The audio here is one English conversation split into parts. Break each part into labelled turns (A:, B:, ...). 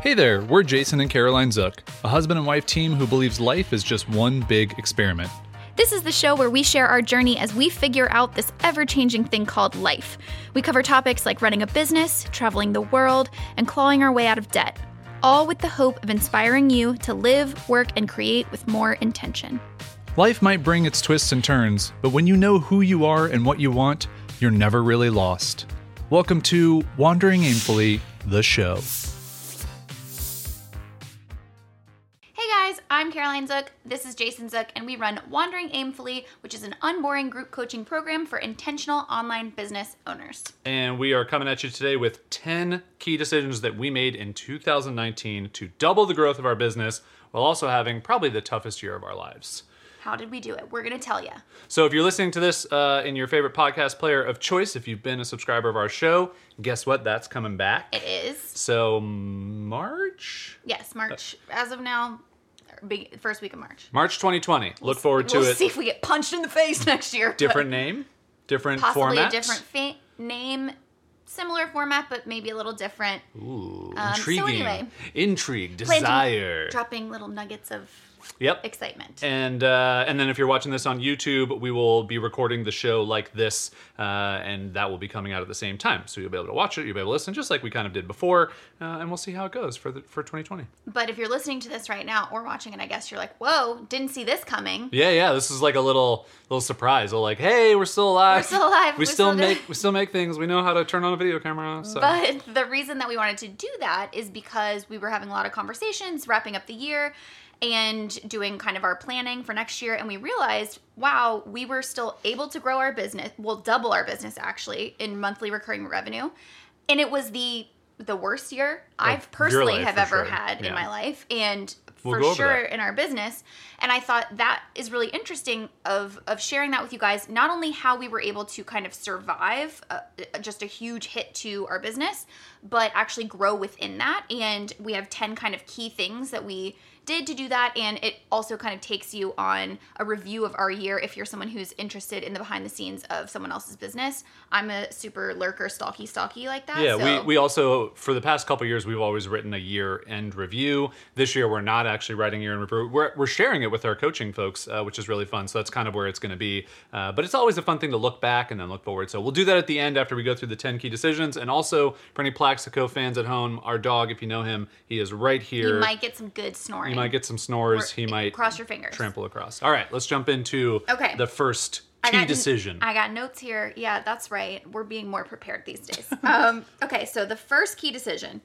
A: Hey there, we're Jason and Caroline Zook, a husband and wife team who believes life is just one big experiment.
B: This is the show where we share our journey as we figure out this ever changing thing called life. We cover topics like running a business, traveling the world, and clawing our way out of debt, all with the hope of inspiring you to live, work, and create with more intention.
A: Life might bring its twists and turns, but when you know who you are and what you want, you're never really lost. Welcome to Wandering Aimfully, the show.
B: Caroline Zook. This is Jason Zook, and we run Wandering Aimfully, which is an unboring group coaching program for intentional online business owners.
A: And we are coming at you today with 10 key decisions that we made in 2019 to double the growth of our business while also having probably the toughest year of our lives.
B: How did we do it? We're going to tell you.
A: So, if you're listening to this uh, in your favorite podcast player of choice, if you've been a subscriber of our show, guess what? That's coming back.
B: It is.
A: So, March?
B: Yes, March. As of now, big, first week of March.
A: March 2020. Look forward to it.
B: we'll
A: it.
B: see if we get punched in the face next year.
A: Different name, different
B: Possibly
A: format.
B: a different fa- name, similar format, but maybe a little different.
A: Ooh,
B: Um, so
A: intriguing.
B: anyway.
A: Intrigue,
B: Planting-
A: desire.
B: Dropping little nuggets of
A: Yep.
B: excitement.
A: And uh, and then if you're watching this on YouTube, we will be recording the show like this, uh, and that will be coming out at the same time. So you'll be able to watch it, you'll be able to listen, just like we kind of did before, uh, and we'll see how it goes for the, for 2020.
B: But if you're listening to this right now or watching it, I guess you're like, whoa, didn't see this coming.
A: Yeah, yeah. This is like a little little surprise. We're like, hey, we're still alive.
B: We're still alive.
A: We
B: We
A: still
B: still
A: make we still make things. We know how to turn on a video camera. So.
B: But the reason that we wanted to do that is because we were having a lot of conversations, wrapping up the year and doing kind of our planning for next year. And we realized, wow, we were still able to grow our business, well, double our business actually in monthly recurring revenue. And it was the the worst year I've personally
A: life,
B: have ever
A: sure.
B: had
A: Yeah.
B: in my life. And
A: We'll
B: for sure in our business and i thought that is really interesting of of sharing that with you guys not only how we were able to kind of survive uh, just a huge hit to our business but actually grow within that and we have 10 kind of key things that we did to do that and it also kind of takes you on a review of our year if you're someone who's interested in the behind the scenes of someone else's business i'm a super lurker stalky stalky like that
A: Yeah,
B: so-
A: we, we also for the past couple years we've always written a year end review. This year we're not actually writing year end review. We're, we're sharing it with our coaching folks, uh, which is really fun. So that's kind of where it's going to be. Uh, but it's always a fun thing to look back and then look forward. So we'll do that at the end after we go through the ten key decisions. And also for any Plaxico fans at home, our dog, if you know him, he is right here.
B: you might get some good snoring
A: might get some snores.
B: Or-
A: he might
B: cross your fingers
A: trample across. All right, let's jump into
B: Okay.
A: the first
B: I
A: key
B: got-
A: decision.
B: I got notes here. Yeah, that's right. We're being more prepared these days. um, okay, so the first key decision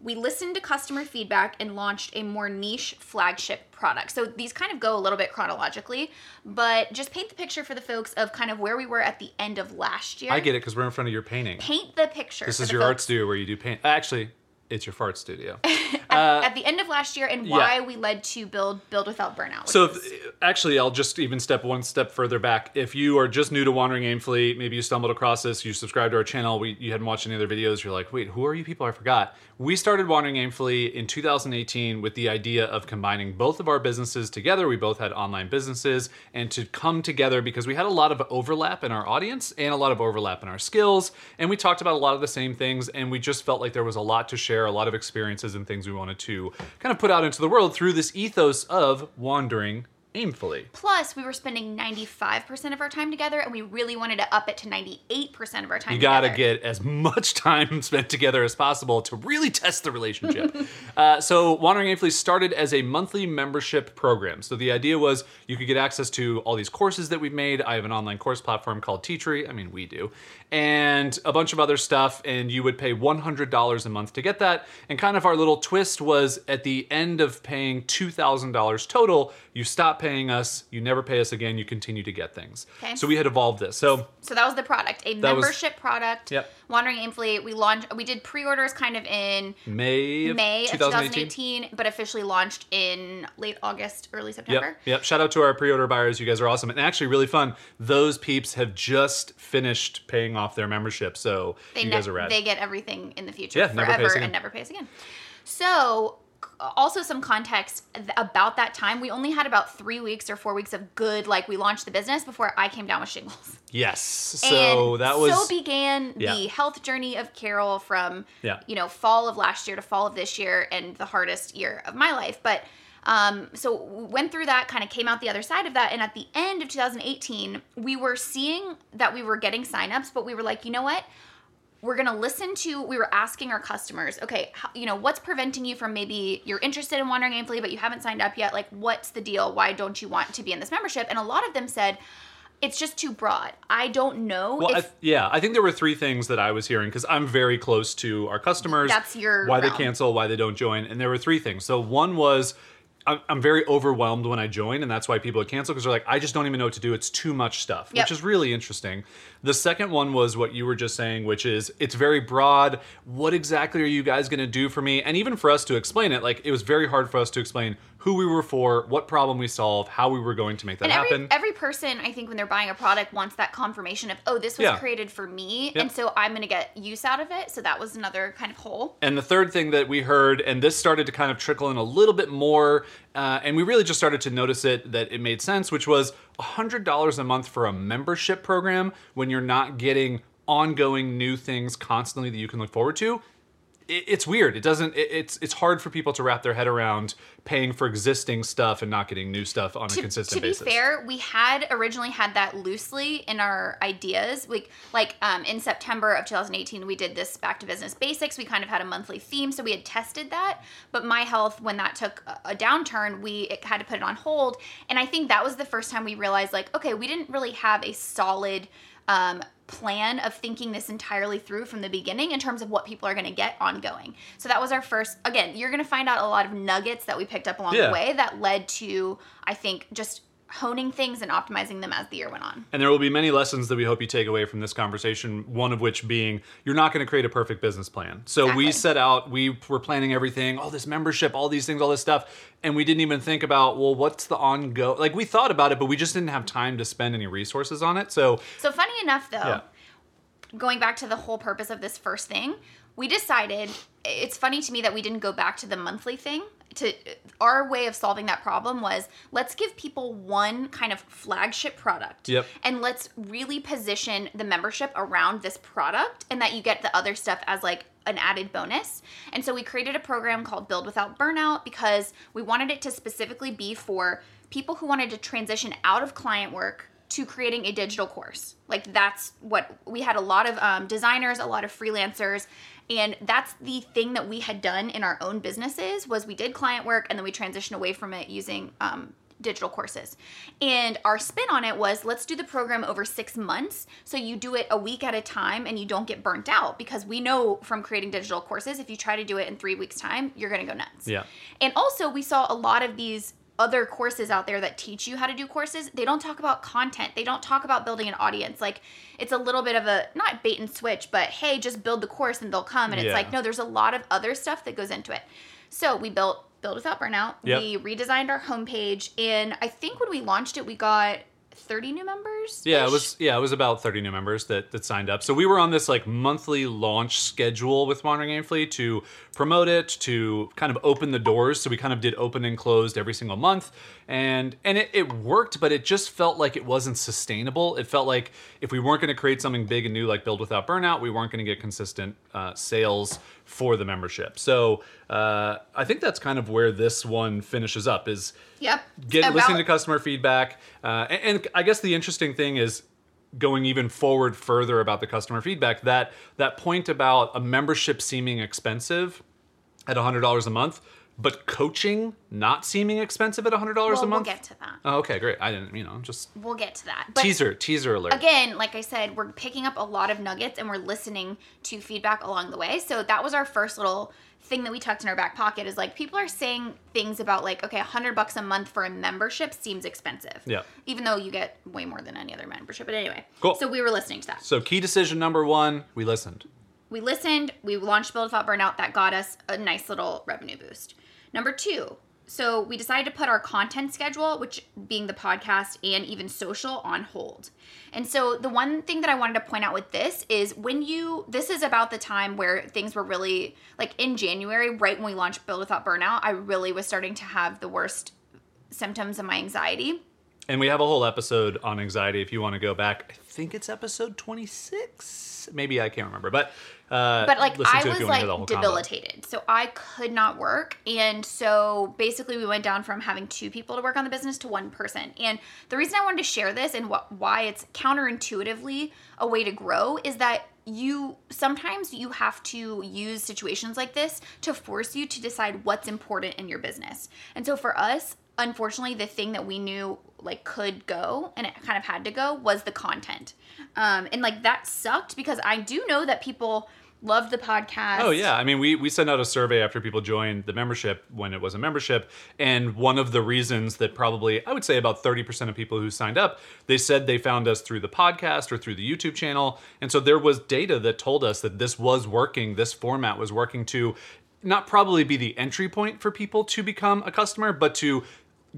B: we listened to customer feedback and launched a more niche flagship product. So these kind of go a little bit chronologically, but just paint the picture for the folks of kind of where we were at the end of last year.
A: I get it because we're in front of your painting.
B: Paint the picture.
A: This is your art studio where you do paint. Actually, it's your fart studio.
B: Uh, at the end of last year and
A: yeah.
B: why we led to build build without burnout.
A: So, if, actually, I'll just even step one step further back. If you are just new to Wandering Aimfully, maybe you stumbled across this, you subscribed to our channel, we, you hadn't watched any other videos, you're like, wait, who are you people? I forgot. We started Wandering Aimfully in 2018 with the idea of combining both of our businesses together. We both had online businesses, and to come together because we had a lot of overlap in our audience and a lot of overlap in our skills, and we talked about a lot of the same things, and we just felt like there was a lot to share, a lot of experiences and things we wanted to kind of put out into the world through this ethos of wandering aimfully.
B: Plus, we were spending 95% of our time together, and we really wanted to up it to 98% of our time
A: You gotta
B: together.
A: get as much time spent together as possible to really test the relationship. uh, so, Wandering Aimfully started as a monthly membership program. So, the idea was you could get access to all these courses that we've made. I have an online course platform called Teachery. I mean, we do. And a bunch of other stuff. And you would pay $100 a month to get that. And kind of our little twist was at the end of paying $2,000 total, you stop paying us, you never pay us again, you continue to get things.
B: Okay.
A: So, we had evolved this. So,
B: So that was the product, a
A: That was-
B: membership product.
A: Yep.
B: Wandering Aimfully, we launched. We did pre-orders kind of in
A: May of
B: May of
A: 2018.
B: 2018, but officially launched in late August, early September.
A: Yep, yep. Shout out to our pre-order buyers. You guys are awesome, and actually really fun. Those peeps have just finished paying off their membership, so
B: They
A: you
B: ne-
A: guys are rad.
B: They get everything in the future
A: Yeah, never
B: forever
A: again.
B: and never pay us again. So also some context about that time. We only had about three weeks or four weeks of good, like we launched the business before I came down with shingles.
A: Yes. So
B: and
A: that was
B: so began
A: Yeah.
B: the health journey of Carol from
A: Yeah.
B: you know fall of last year to fall of this year and the hardest year of my life. But um, so went through that, kind of came out the other side of that, and at the end of 2018, we were seeing that we were getting signups, but we were like, you know what? We're going to listen to we were asking our customers okay how, you know what's preventing you from maybe you're interested in wandering aimfully but you haven't signed up yet like what's the deal why don't you want to be in this membership and a lot of them said it's just too broad i don't know
A: Well, I
B: if
A: th- yeah, I think there were three things that I was hearing because I'm very close to our customers.
B: That's your
A: why they cancel, why they don't join, and there were three things. So one was I'm, I'm very overwhelmed when I join, and that's why people would cancel because they're like, I just don't even know what to do. It's too much stuff,
B: Yep.
A: which is really interesting. The second one was what you were just saying, which is it's very broad. What exactly are you guys going to do for me? And even for us to explain it, like it was very hard for us to explain who we were for, what problem we solved, how we were going to make that
B: and every,
A: happen.
B: every person i think when they're buying a product wants that confirmation of oh this was
A: Yeah.
B: created for me
A: Yep.
B: and so i'm going to get use out of it so that was another kind of hole
A: And the third thing that we heard, and this started to kind of trickle in a little bit more, uh, and we really just started to notice it that it made sense, which was $100 a month for a membership program when you're not getting ongoing new things constantly that you can look forward to. It, it's weird. It doesn't. It's it's hard for people to wrap their head around paying for existing stuff and not getting new stuff on a
B: to,
A: consistent
B: to be
A: basis.
B: fair, we had originally had that loosely in our ideas. We like um, in September of 2018, we did this back to business basics. We kind of had a monthly theme, so we had tested that. But my health, when that took a- a downturn, we it had to put it on hold. And I think that was the first time we realized, like, okay, we didn't really have a solid. Um, plan of thinking this entirely through from the beginning in terms of what people are going to get ongoing. So that was our first again, you're going to find out a lot of nuggets that we picked up along
A: Yeah.
B: the way that led to I think just honing things and optimizing them as the year went on.
A: And there will be many lessons that we hope you take away from this conversation. One of which being you're not going to create a perfect business plan. So we set out, we were planning everything, all this membership, all these things, all this stuff, and we didn't even think about well, what's the ongo? Like we thought about it, but we just didn't have time to spend any resources on it. So
B: So funny enough though,
A: yeah,
B: going back to the whole purpose of this first thing, we decided it's funny to me that we didn't go back to the monthly thing. To our way of solving that problem was let's give people one kind of flagship product.
A: Yep.
B: And let's really position the membership around this product and that you get the other stuff as like an added bonus. And so we created a program called Build Without Burnout because we wanted it to specifically be for people who wanted to transition out of client work to creating a digital course. Like that's what we had a lot of um, designers, a lot of freelancers, and that's the thing that we had done in our own businesses was we did client work and then we transitioned away from it using um, digital courses. And our spin on it was let's do the program over six months. So you do it a week at a time and you don't get burnt out because we know from creating digital courses, if you try to do it in three weeks' time, you're going to go nuts.
A: Yeah.
B: And also, we saw a lot of these other courses out there that teach you how to do courses. They don't talk about content. They don't talk about building an audience. Like it's a little bit of a not bait and switch, but hey, just build the course and they'll come. And it's
A: Yeah.
B: like no, there's a lot of other stuff that goes into it. So we built Build Without Burnout.
A: Yep.
B: We redesigned our homepage, and I think when we launched it, we got 30 new members.
A: Yeah, it was yeah, it was about 30 new members that that signed up. So we were on this like monthly launch schedule with Wandering Aimfully to promote it, to kind of open the doors. So we kind of did open and closed every single month. And and it, it worked, but it just felt like it wasn't sustainable. It felt like if we weren't going to create something big and new like Build Without Burnout, we weren't going to get consistent uh, sales for the membership. So uh, I think that's kind of where this one finishes up. Is
B: Yep.
A: get
B: About-
A: listening to customer feedback uh, and, and i guess the interesting thing is going even forward further about the customer feedback that that point about a membership seeming expensive at $100 a month but coaching not seeming expensive at $100
B: well,
A: a month?
B: we'll get to that.
A: oh, okay great i didn't you know just
B: We'll get to that. But
A: teaser teaser alert
B: again, like I said, we're picking up a lot of nuggets and we're listening to feedback along the way. So that was our first little thing that we tucked in our back pocket is like people are saying things about like okay, 100 bucks a month for a membership seems expensive.
A: Yeah.
B: Even though you get way more than any other membership. But anyway.
A: Cool.
B: So we were listening to that.
A: so key decision number one we listened
B: We listened, we launched Build Without Burnout that got us a nice little revenue boost. Number 2, so we decided to put our content schedule, which being the podcast and even social, on hold. And so the one thing that I wanted to point out with this is when you this is about the time where things were really like in January, right when we launched Build Without Burnout, I really was starting to have the worst symptoms of my anxiety.
A: And we have a whole episode on anxiety if you want to go back. I think it's episode 26. Maybe I can't remember, but uh,
B: but like I
A: to it if
B: was
A: you wanna hear
B: like
A: whole combo.
B: debilitated, so I could not work, and so basically we went down from having two people to work on the business to one person. And the reason I wanted to share this and wh- why it's counterintuitively a way to grow is that you sometimes you have to use situations like this to force you to decide what's important in your business. And so for us, unfortunately, the thing that we knew like could go and it kind of had to go was the content. Um, and like that sucked because I do know that people loved the podcast.
A: Oh yeah, I mean we we sent out a survey after people joined the membership when it was a membership, and one of the reasons that probably I would say about thirty percent of people who signed up, they said they found us through the podcast or through the YouTube channel, and so there was data that told us that this was working, this format was working to not probably be the entry point for people to become a customer, but to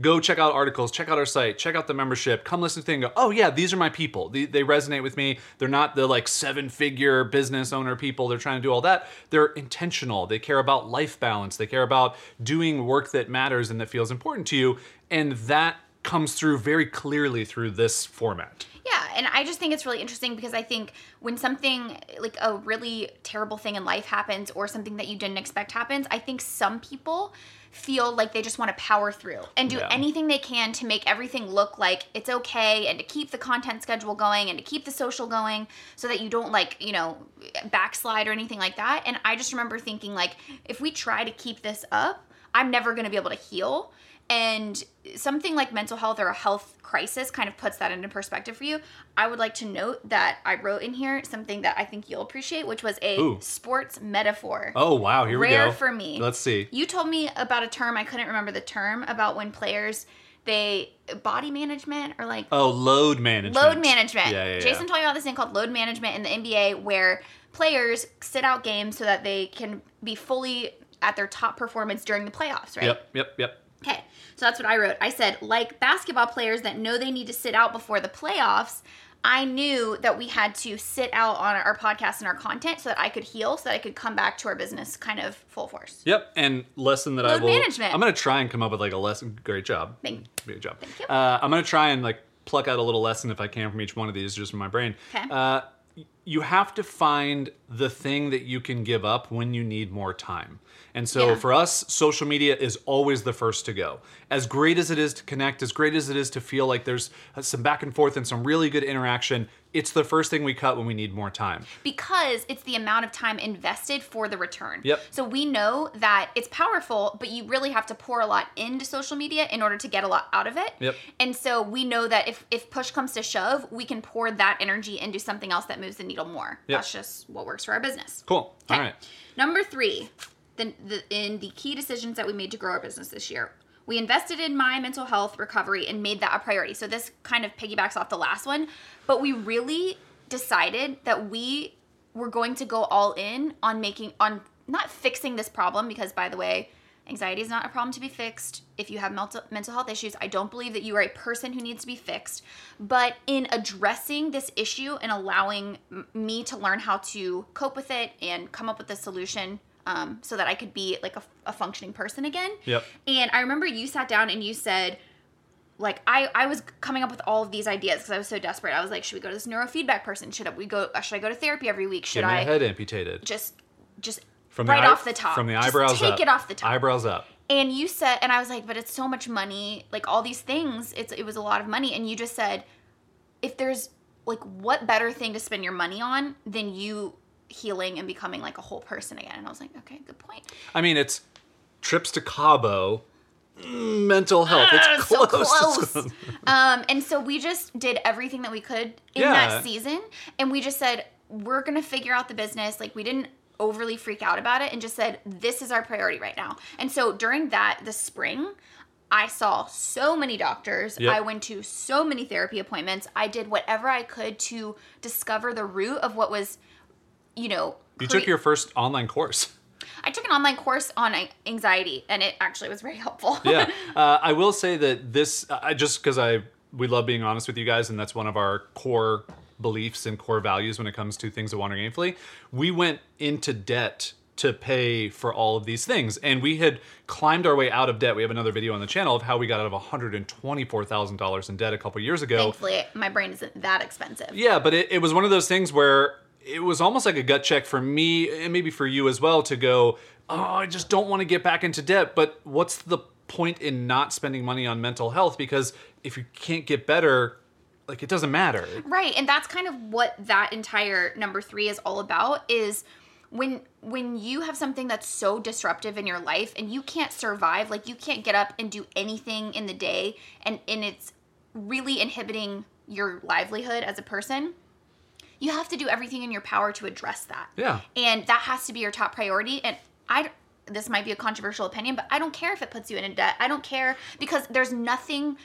A: go check out articles, check out our site, check out the membership, come listen to the thing, go, oh yeah, these are my people. They, they resonate with me. They're not the like seven figure business owner people. They're trying to do all that. They're intentional. They care about life balance. They care about doing work that matters and that feels important to you. And that comes through very clearly through this format.
B: Yeah, and I just think it's really interesting because I think when something like a really terrible thing in life happens or something that you didn't expect happens, I think some people feel like they just want to power through and do
A: Yeah.
B: anything they can to make everything look like it's okay and to keep the content schedule going and to keep the social going so that you don't like, you know, backslide or anything like that. And I just remember thinking like if we try to keep this up, I'm never going to be able to heal. And something like mental health or a health crisis kind of puts that into perspective for you. I would like to note that I wrote in here something that I think you'll appreciate, which was a
A: Ooh.
B: sports metaphor.
A: Oh wow, here we
B: Rare
A: go.
B: for me.
A: Let's see.
B: You told me about a term, I couldn't remember the term, about when players they body management or like
A: Oh, load management.
B: load management.
A: Yeah, yeah, yeah.
B: Jason told me about this thing called load management in the NBA where players sit out games so that they can be fully at their top performance during the playoffs, right?
A: Yep, yep, yep.
B: Okay, so that's what I wrote. I said, like basketball players that know they need to sit out before the playoffs, I knew that we had to sit out on our podcast and our content so that I could heal, so that I could come back to our business kind of full force.
A: Yep, and lesson that I
B: Load
A: will.
B: management.
A: I'm gonna try and come up with like a lesson. Great job.
B: Thank-
A: Great job.
B: Thank you.
A: Uh, I'm gonna try and like pluck out a little lesson if I can from each one of these, just from my brain.
B: Okay.
A: Uh, you have to find the thing that you can give up when you need more time. And so
B: Yeah.
A: for us, social media is always the first to go. As great as it is to connect, as great as it is to feel like there's some back and forth and some really good interaction, it's the first thing we cut when we need more time.
B: because it's the amount of time invested for the return.
A: Yep.
B: So we know that it's powerful, but you really have to pour a lot into social media in order to get a lot out of it.
A: Yep.
B: And so we know that if if push comes to shove, we can pour that energy into something else that moves the needle more.
A: Yep.
B: That's just what works for our business.
A: Cool.
B: Okay.
A: All right.
B: Number three, the, the, in the key decisions that we made to grow our business this year, we invested in my mental health recovery and made that a priority. So this kind of piggybacks off the last one, but we really decided that we were going to go all in on making on not fixing this problem because by the way, anxiety is not a problem to be fixed. If you have mental health issues, I don't believe that you are a person who needs to be fixed, but in addressing this issue and allowing me to learn how to cope with it and come up with a solution um, so that I could be like a, a functioning person again.
A: Yep.
B: And I remember you sat down and you said, like I, I was coming up with all of these ideas because I was so desperate. I was like, should we go to this neurofeedback person? Should we go? uh, Should I go to therapy every week? Should
A: Get my
B: I
A: head amputated.
B: just just
A: From
B: right
A: the eye-
B: off the top?
A: From the
B: Just
A: eyebrows
B: take
A: up.
B: it off the top.
A: Eyebrows up.
B: And you said, and I was like, but it's so much money, like all these things. It's it was a lot of money, and you just said, if there's like what better thing to spend your money on than you healing and becoming like a whole person again? And I was like, okay, good point.
A: I mean, it's trips to Cabo, mm, mental health.
B: Ah,
A: It's
B: so
A: close.
B: close. um, and so we just did everything that we could in
A: Yeah.
B: that season, and we just said we're gonna figure out the business. Like we didn't overly freak out about it, and just said this is our priority right now. And so during that the spring. I saw so many doctors.
A: Yep.
B: I went to so many therapy appointments. I did whatever I could to discover the root of what was, you know,
A: you
B: cre-
A: took your first online course.
B: I took an online course on anxiety, and it actually was very helpful.
A: yeah, uh, I will say that this, I just because I we love being honest with you guys, and that's one of our core beliefs and core values when it comes to things at Wandering Aimfully. We went into debt to pay for all of these things, and we had climbed our way out of debt. We have another video on the channel of how we got out of one hundred and twenty-four thousand dollars in debt a couple years ago.
B: Thankfully, my brain isn't that expensive.
A: Yeah, but it, it was one of those things where it was almost like a gut check for me and maybe for you as well to go, oh, I just don't want to get back into debt. But what's the point in not spending money on mental health? Because if you can't get better, like it doesn't matter.
B: Right, and that's kind of what that entire number 3 is all about is when when you have something that's so disruptive in your life and you can't survive, like you can't get up and do anything in the day and and it's really inhibiting your livelihood as a person, you have to do everything in your power to address that.
A: Yeah.
B: And that has to be your top priority. And I, this might be a controversial opinion, but I don't care if it puts you in debt. I don't care because there's nothing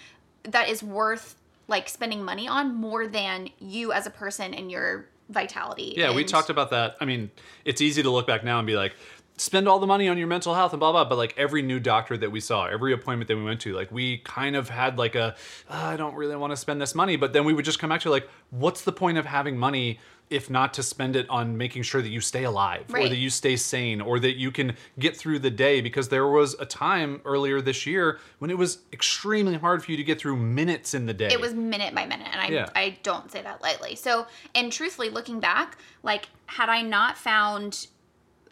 B: that is worth like spending money on more than you as a person and your vitality.
A: Yeah, we talked about that. I mean, it's easy to look back now and be like, spend all the money on your mental health and blah blah. But like every new doctor that we saw, every appointment that we went to, like we kind of had like a, "Ah, I don't really want to spend this money. But then we would just come back to like, what's the point of having money if not to spend it on making sure that you stay alive or that you stay sane or that you can get through the day? Because there was a time earlier this year when it was extremely hard for you to get through minutes in the day.
B: it was minute by minute and I,
A: Yeah.
B: I don't say that lightly so and truthfully looking back like had i not found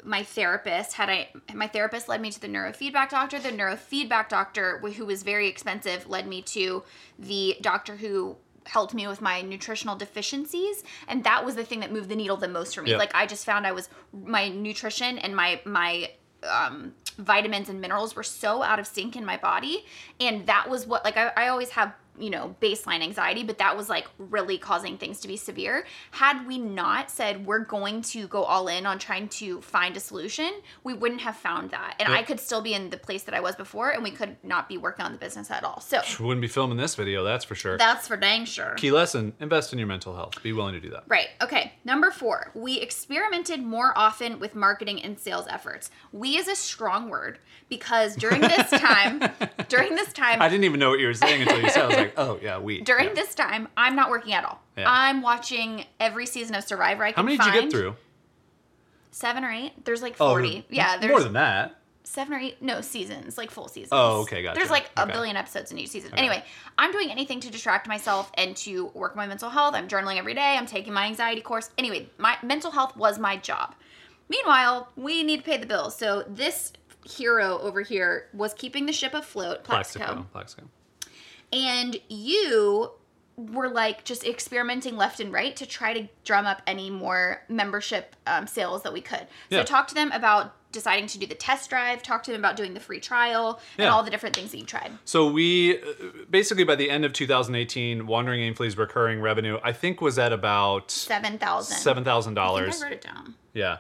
B: my therapist had i my therapist led me to the neurofeedback doctor the neurofeedback doctor who was very expensive led me to the doctor who helped me with my nutritional deficiencies and that was the thing that moved the needle the most for me
A: Yeah.
B: like i just found i was my nutrition and my my um, vitamins and minerals were so out of sync in my body and that was what like I, I always have you know baseline anxiety but that was like really causing things to be severe had we not said we're going to go all in on trying to find a solution we wouldn't have found that and
A: Yep.
B: i could still be in the place that i was before and we could not be working on the business at all so
A: We wouldn't be filming this video, that's for sure.
B: that's for dang sure
A: Key lesson: invest in your mental health. Be willing to do that.
B: Right. Okay. Number four, we experimented more often with marketing and sales efforts. We is a strong word because during this time, during this time,
A: I didn't even know what you were saying until you said. I was like, oh yeah, we.
B: during
A: yeah.
B: this time, I'm not working at all.
A: Yeah.
B: I'm watching every season of Survivor I can
A: How many did
B: find.
A: you get through?
B: Seven or eight. There's like
A: Oh,
B: 40. yeah, there's
A: more than that.
B: Seven or eight. No seasons, like full seasons.
A: Oh, okay, gotcha.
B: There's like a
A: Okay.
B: billion episodes in each season. Anyway, I'm doing anything to distract myself and to work my mental health. I'm journaling every day. I'm taking my anxiety course. Anyway, my mental health was my job. Meanwhile, we need to pay the bills. So this hero over here was keeping the ship afloat, Plaxico
A: Plaxico. Plaxico.
B: and you were like just experimenting left and right to try to drum up any more membership um, sales that we could. So
A: Yeah.
B: talk to them about deciding to do the test drive. Talk to them about doing the free trial and all the different things that you tried.
A: So we uh, basically by the end of 2018, Wandering Aimfully's recurring revenue I think was at about
B: Seven thousand.
A: seven thousand dollars.
B: I wrote it down.
A: Yeah.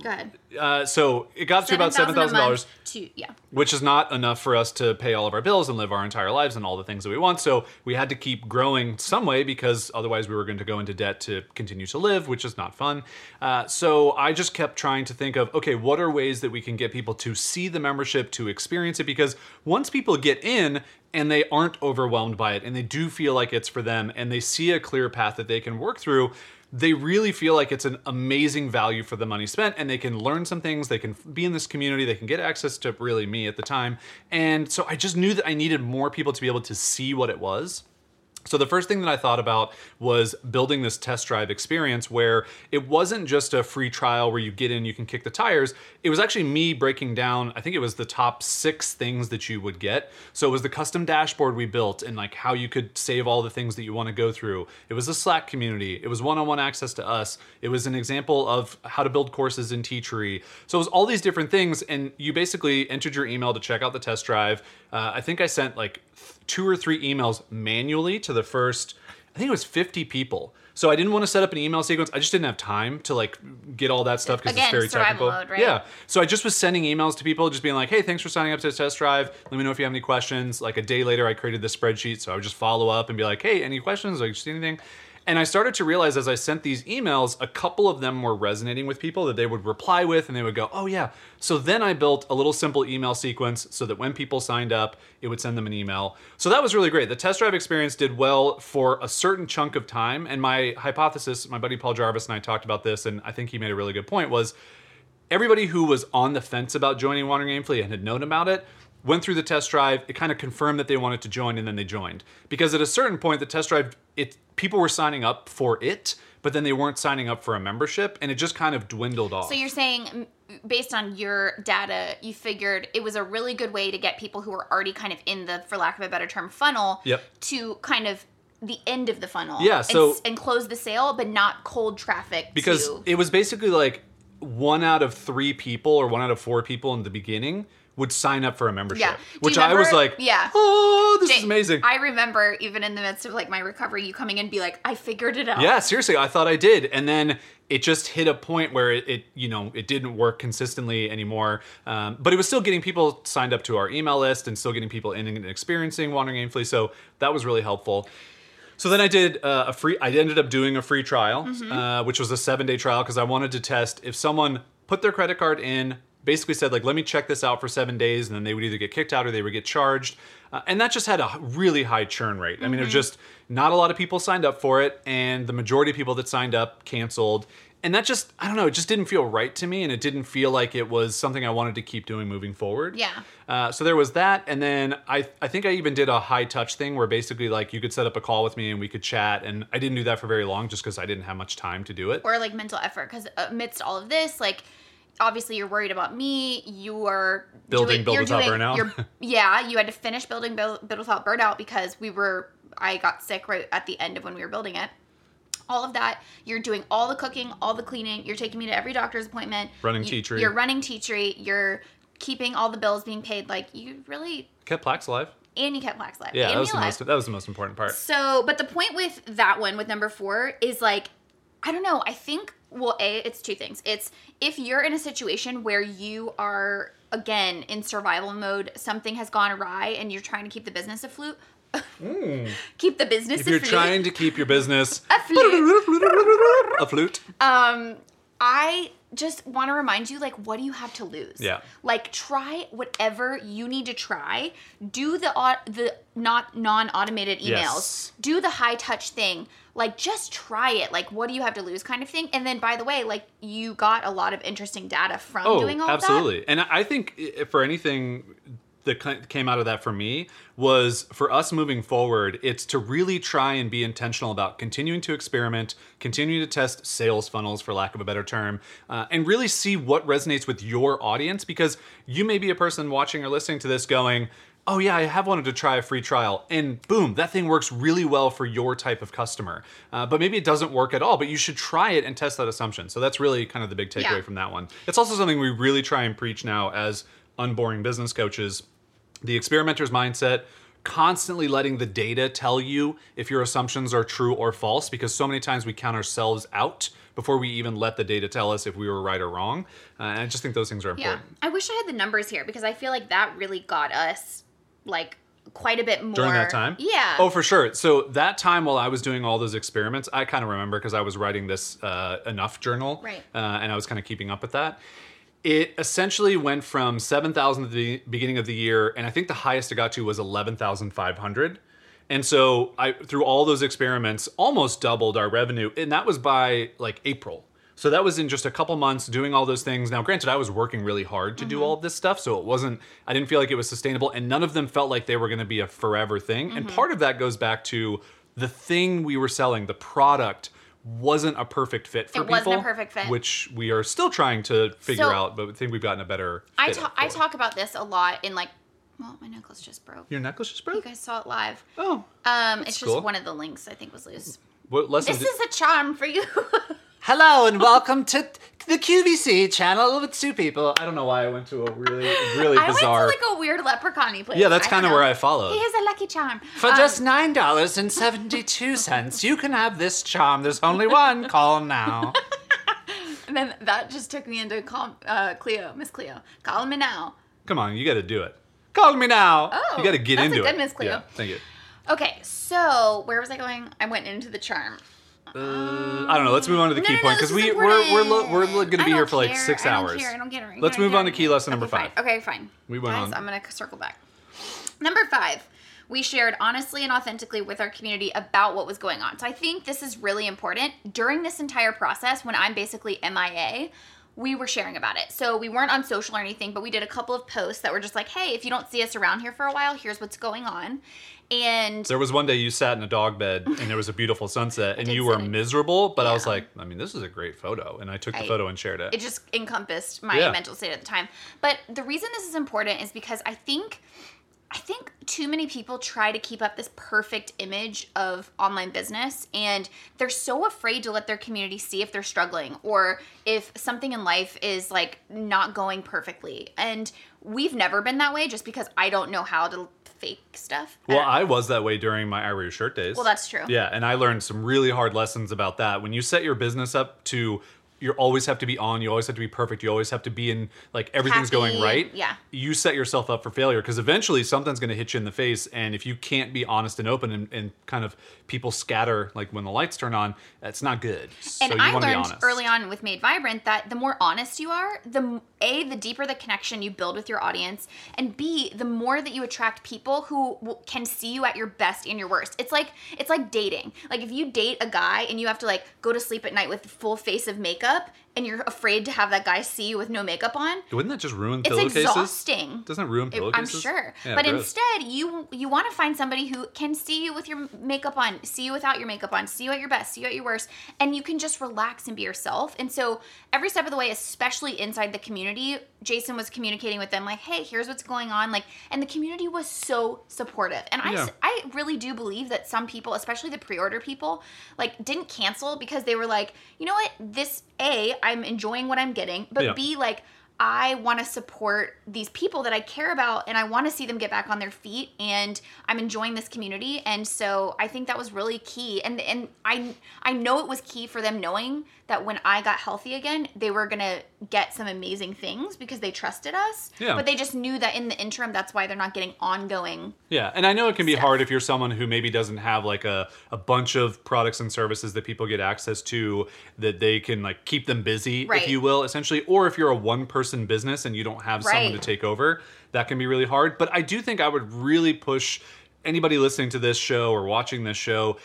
B: Go ahead.
A: Uh, so it got to about seven thousand dollars.
B: To yeah.
A: which is not enough for us to pay all of our bills and live our entire lives and all the things that we want. So we had to keep growing some way because otherwise we were going to go into debt to continue to live, which is not fun. Uh, so I just kept trying to think of okay, what are ways that we can get people to see the membership, to experience it? Because once people get in, and they aren't overwhelmed by it and they do feel like it's for them and they see a clear path that they can work through they really feel like it's an amazing value for the money spent and they can learn some things they can be in this community they can get access to really me at the time. And so i just knew that i needed more people to be able to see what it was so the first thing that I thought about was building this test drive experience where it wasn't just a free trial where you get in, you can kick the tires. It was actually me breaking down, I think it was the top six things that you would get. So it was the custom dashboard we built and like how you could save all the things that you want to go through. It was a Slack community. It was one-on-one access to us. It was an example of how to build courses in Teachery. So it was all these different things and you basically entered your email to check out the test drive. Uh, I think I sent like two or three emails manually to the first I think it was 50 people. So I didn't want to set up an email sequence. I just didn't have time to like get all that stuff because it's very technical.
B: mode, right?
A: Yeah. So I just was sending emails to people, just being like, "Hey, thanks for signing up to the test drive. Let me know if you have any questions." Like a day later, I created this spreadsheet, so I would just follow up and be like, "Hey, any questions? Like, just anything?" And I started to realize as I sent these emails, a couple of them were resonating with people that they would reply with and they would go, oh, yeah. So then I built a little simple email sequence so that when people signed up, it would send them an email. So that was really great. The test drive experience did well for a certain chunk of time. And my hypothesis, my buddy Paul Jarvis and I talked about this, and I think he made a really good point, was everybody who was on the fence about joining Wandering Aimfully and had known about it went through the test drive. It kind of confirmed that they wanted to join, and then they joined. Because at a certain point, the test drive, it people were signing up for it, but then they weren't signing up for a membership, and it just kind of dwindled off.
B: So you're saying, based on your data, you figured it was a really good way to get people who were already kind of in the, for lack of a better term, funnel
A: Yep.
B: to kind of the end of the funnel.
A: Yeah,
B: and
A: so-
B: s- and, close the sale, but not cold traffic.
A: because
B: to,
A: it was basically like one out of three people or one out of four people in the beginning would sign up for a membership,
B: Yeah.
A: Which I was like,
B: yeah.
A: oh, this is amazing.
B: I remember even in the midst of like my recovery, you coming in and be like, I figured it out.
A: Yeah, seriously, I thought I did, and then it just hit a point where it, it you know, it didn't work consistently anymore. Um, but it was still getting people signed up to our email list and still getting people in and experiencing Wandering Aimfully. So that was really helpful. So then I did uh, a free. I ended up doing a free trial,
B: Mm-hmm.
A: uh, which was a seven day trial because I wanted to test if someone put their credit card in, basically said like, "Let me check this out for seven days," and then they would either get kicked out or they would get charged. Uh, and that just had a really high churn rate. I mean, it
B: Mm-hmm.
A: was just not a lot of people signed up for it, and the majority of people that signed up canceled. And that just, I don't know, it just didn't feel right to me, and it didn't feel like it was something I wanted to keep doing moving forward.
B: Yeah.
A: Uh, so there was that, and then I I think I even did a high touch thing where basically like you could set up a call with me and we could chat, and I didn't do that for very long just because I didn't have much time to do it.
B: Or like mental effort, because amidst all of this, like obviously you're worried about me. You are
A: Building
B: doing,
A: Build
B: you're
A: Without
B: doing,
A: Burnout.
B: you're- yeah, you had to finish building Build, Build Without Burnout because we were. I got sick right at the end of when we were building it. All of that, you're doing all the cooking, all the cleaning. You're taking me to every doctor's appointment.
A: Running
B: you,
A: Teachery.
B: You're running Teachery. You're keeping all the bills being paid. Like you really,
A: Kept Plax alive.
B: and you kept Plax alive.
A: Yeah,
B: and
A: that was the most that was the most important part.
B: So, but the point with that one, with number four, is like, I don't know. I think, well, A, it's two things. It's if you're in a situation where you are, again, in survival mode, something has gone awry and you're trying to keep the business afloat. keep the business.
A: If you're
B: afloat.
A: trying to keep your business
B: afloat.
A: afloat,
B: Um, I just want to remind you, like, what do you have to lose?
A: Yeah.
B: Like, try whatever you need to try. Do the the not non-automated emails.
A: Yes.
B: Do the high touch thing. Like, just try it. Like, what do you have to lose, kind of thing. And then, by the way, like, you got a lot of interesting data from
A: oh,
B: doing all that.
A: absolutely. And I think for anything that came out of that for me was for us moving forward, it's to really try and be intentional about continuing to experiment, continuing to test sales funnels, for lack of a better term, uh, and really see what resonates with your audience because you may be a person watching or listening to this going, oh yeah, I have wanted to try a free trial, and boom, that thing works really well for your type of customer. Uh, but maybe it doesn't work at all. But you should try it and test that assumption. So that's really kind of the big takeaway
B: Yeah.
A: from that one. It's also something we really try and preach now as unboring business coaches. The experimenter's mindset. Constantly letting the data tell you if your assumptions are true or false, because so many times we count ourselves out before we even let the data tell us if we were right or wrong. Uh, and I just think those things are
B: Yeah.
A: important.
B: I wish I had the numbers here because I feel like that really got us, like, quite a bit more.
A: during that time?
B: Yeah.
A: Oh, for sure. So that time while I was doing all those experiments, I kind of remember because I was writing this uh, enough journal,
B: Right.
A: Uh, and I was kind of keeping up with that. It essentially went from seven thousand at the beginning of the year, and I think the highest it got to was eleven thousand five hundred. And so I, through all those experiments, almost doubled our revenue, and that was by like April. So that was in just a couple months doing all those things. Now, granted, I was working really hard to do all of this stuff, so it wasn't. I didn't feel like it was sustainable, and none of them felt like they were going to be a forever thing. And part of that goes back to the thing we were selling, the product wasn't a perfect fit for
B: It wasn't a
A: people,
B: perfect fit.
A: which we are still trying to figure
B: So-
A: out, but I think we've gotten a better.
B: I talk I talk about this a lot in like well, my necklace just broke.
A: Your necklace just broke.
B: You guys saw it live.
A: Oh,
B: Um, it's just
A: cool.
B: one of the links I think was loose.
A: what lesson?
B: This
A: did-
B: is a charm for you.
C: Hello and welcome to the QVC channel with two people.
A: I don't know why I went to a really, really
B: I
A: bizarre.
B: went to like a weird leprechaun place.
A: yeah, that's kind of where. I followed.
B: He has a lucky charm.
C: For
B: Um,
C: just nine dollars and seventy-two cents, you can have this charm. There's only one. Call now.
B: and then that just took me into call, uh, Cleo, Miss Cleo. Call me now.
A: Come on, you got to do it. Call me now.
B: Oh,
A: you got to get
B: that's a
A: into
B: good
A: it.
B: Miss Cleo.
A: Yeah, thank you.
B: Okay, so where was I going? I went into the charm.
A: Uh, I don't know. Let's move on to the
B: No,
A: key
B: no,
A: point because we we're we're, lo- we're
B: important.
A: going to be here for like
B: care.
A: six
B: I
A: hours.
B: care. I don't. I
A: Let's move on to key lesson number five.
B: fine. Okay, fine.
A: We went
B: Guys,
A: on.
B: I'm gonna circle back. Number five, we shared honestly and authentically with our community about what was going on. So I think this is really important. During this entire process, when I'm basically MIA, we were sharing about it. So we weren't on social or anything, but we did a couple of posts that were just like, hey, if you don't see us around here for a while, here's what's going on. And
A: There was one day you sat in a dog bed and there was a beautiful sunset and you were miserable, but I was like, I mean, this is a great photo, and I took the
B: I-
A: photo and shared it.
B: it just encompassed my
A: Yeah.
B: mental state at the time. But the reason this is important is because I think I think too many people try to keep up this perfect image of online business and they're so afraid to let their community see if they're struggling or if something in life is like not going perfectly. And we've never been that way just because I don't know how to fake stuff.
A: Well, I was that way during my I Wear Your Shirt days.
B: Well, that's true.
A: Yeah, and I learned some really hard lessons about that. When you set your business up to you always have to be on, you always have to be perfect, you always have to be in like everything's going right.
B: yeah.
A: You set yourself up for failure because eventually something's going to hit you in the face and if you can't be honest and open and, and kind of people scatter like when the lights turn on, that's not good. So
B: and
A: you
B: I learned early on with Made Vibrant that the more honest you are, the a the deeper the connection you build with your audience, and b the more that you attract people who w- can see you at your best and your worst. It's like it's like dating. Like if you date a guy and you have to like go to sleep at night with full face of makeup, makeup and you're afraid to have that guy see you with no makeup on,
A: Wouldn't that just ruin
B: it's
A: pillowcases?
B: exhausting.
A: Doesn't it ruin
B: It-
A: pillowcases?
B: I'm sure.
A: Yeah,
B: but
A: gross.
B: instead, you you want to find somebody who can see you with your makeup on, see you without your makeup on, see you at your best, see you at your worst, and you can just relax and be yourself. And so every step of the way, especially inside the community, Jason was communicating with them like, "Hey, here's what's going on." Like, and the community was so supportive. And I
A: Yeah.
B: s- I really do believe that some people, especially the pre-order people, like didn't cancel because they were like, "You know what? This A, I'm enjoying what I'm getting, but
A: Yeah.
B: B, like I want to support these people that I care about and I want to see them get back on their feet and I'm enjoying this community and so I think that was really key and and I I know it was key for them knowing that when I got healthy again they were going to get some amazing things because they trusted us
A: Yeah.
B: but they just knew that in the interim that's why they're not getting ongoing
A: Yeah, and I know it can be
B: stuff.
A: hard if you're someone who maybe doesn't have like a, a bunch of products and services that people get access to that they can like keep them busy,
B: Right.
A: if you will, essentially. Or if you're a one person business and you don't have someone to take over, that can be really hard. But I do think I would really push anybody listening to this show or watching this show.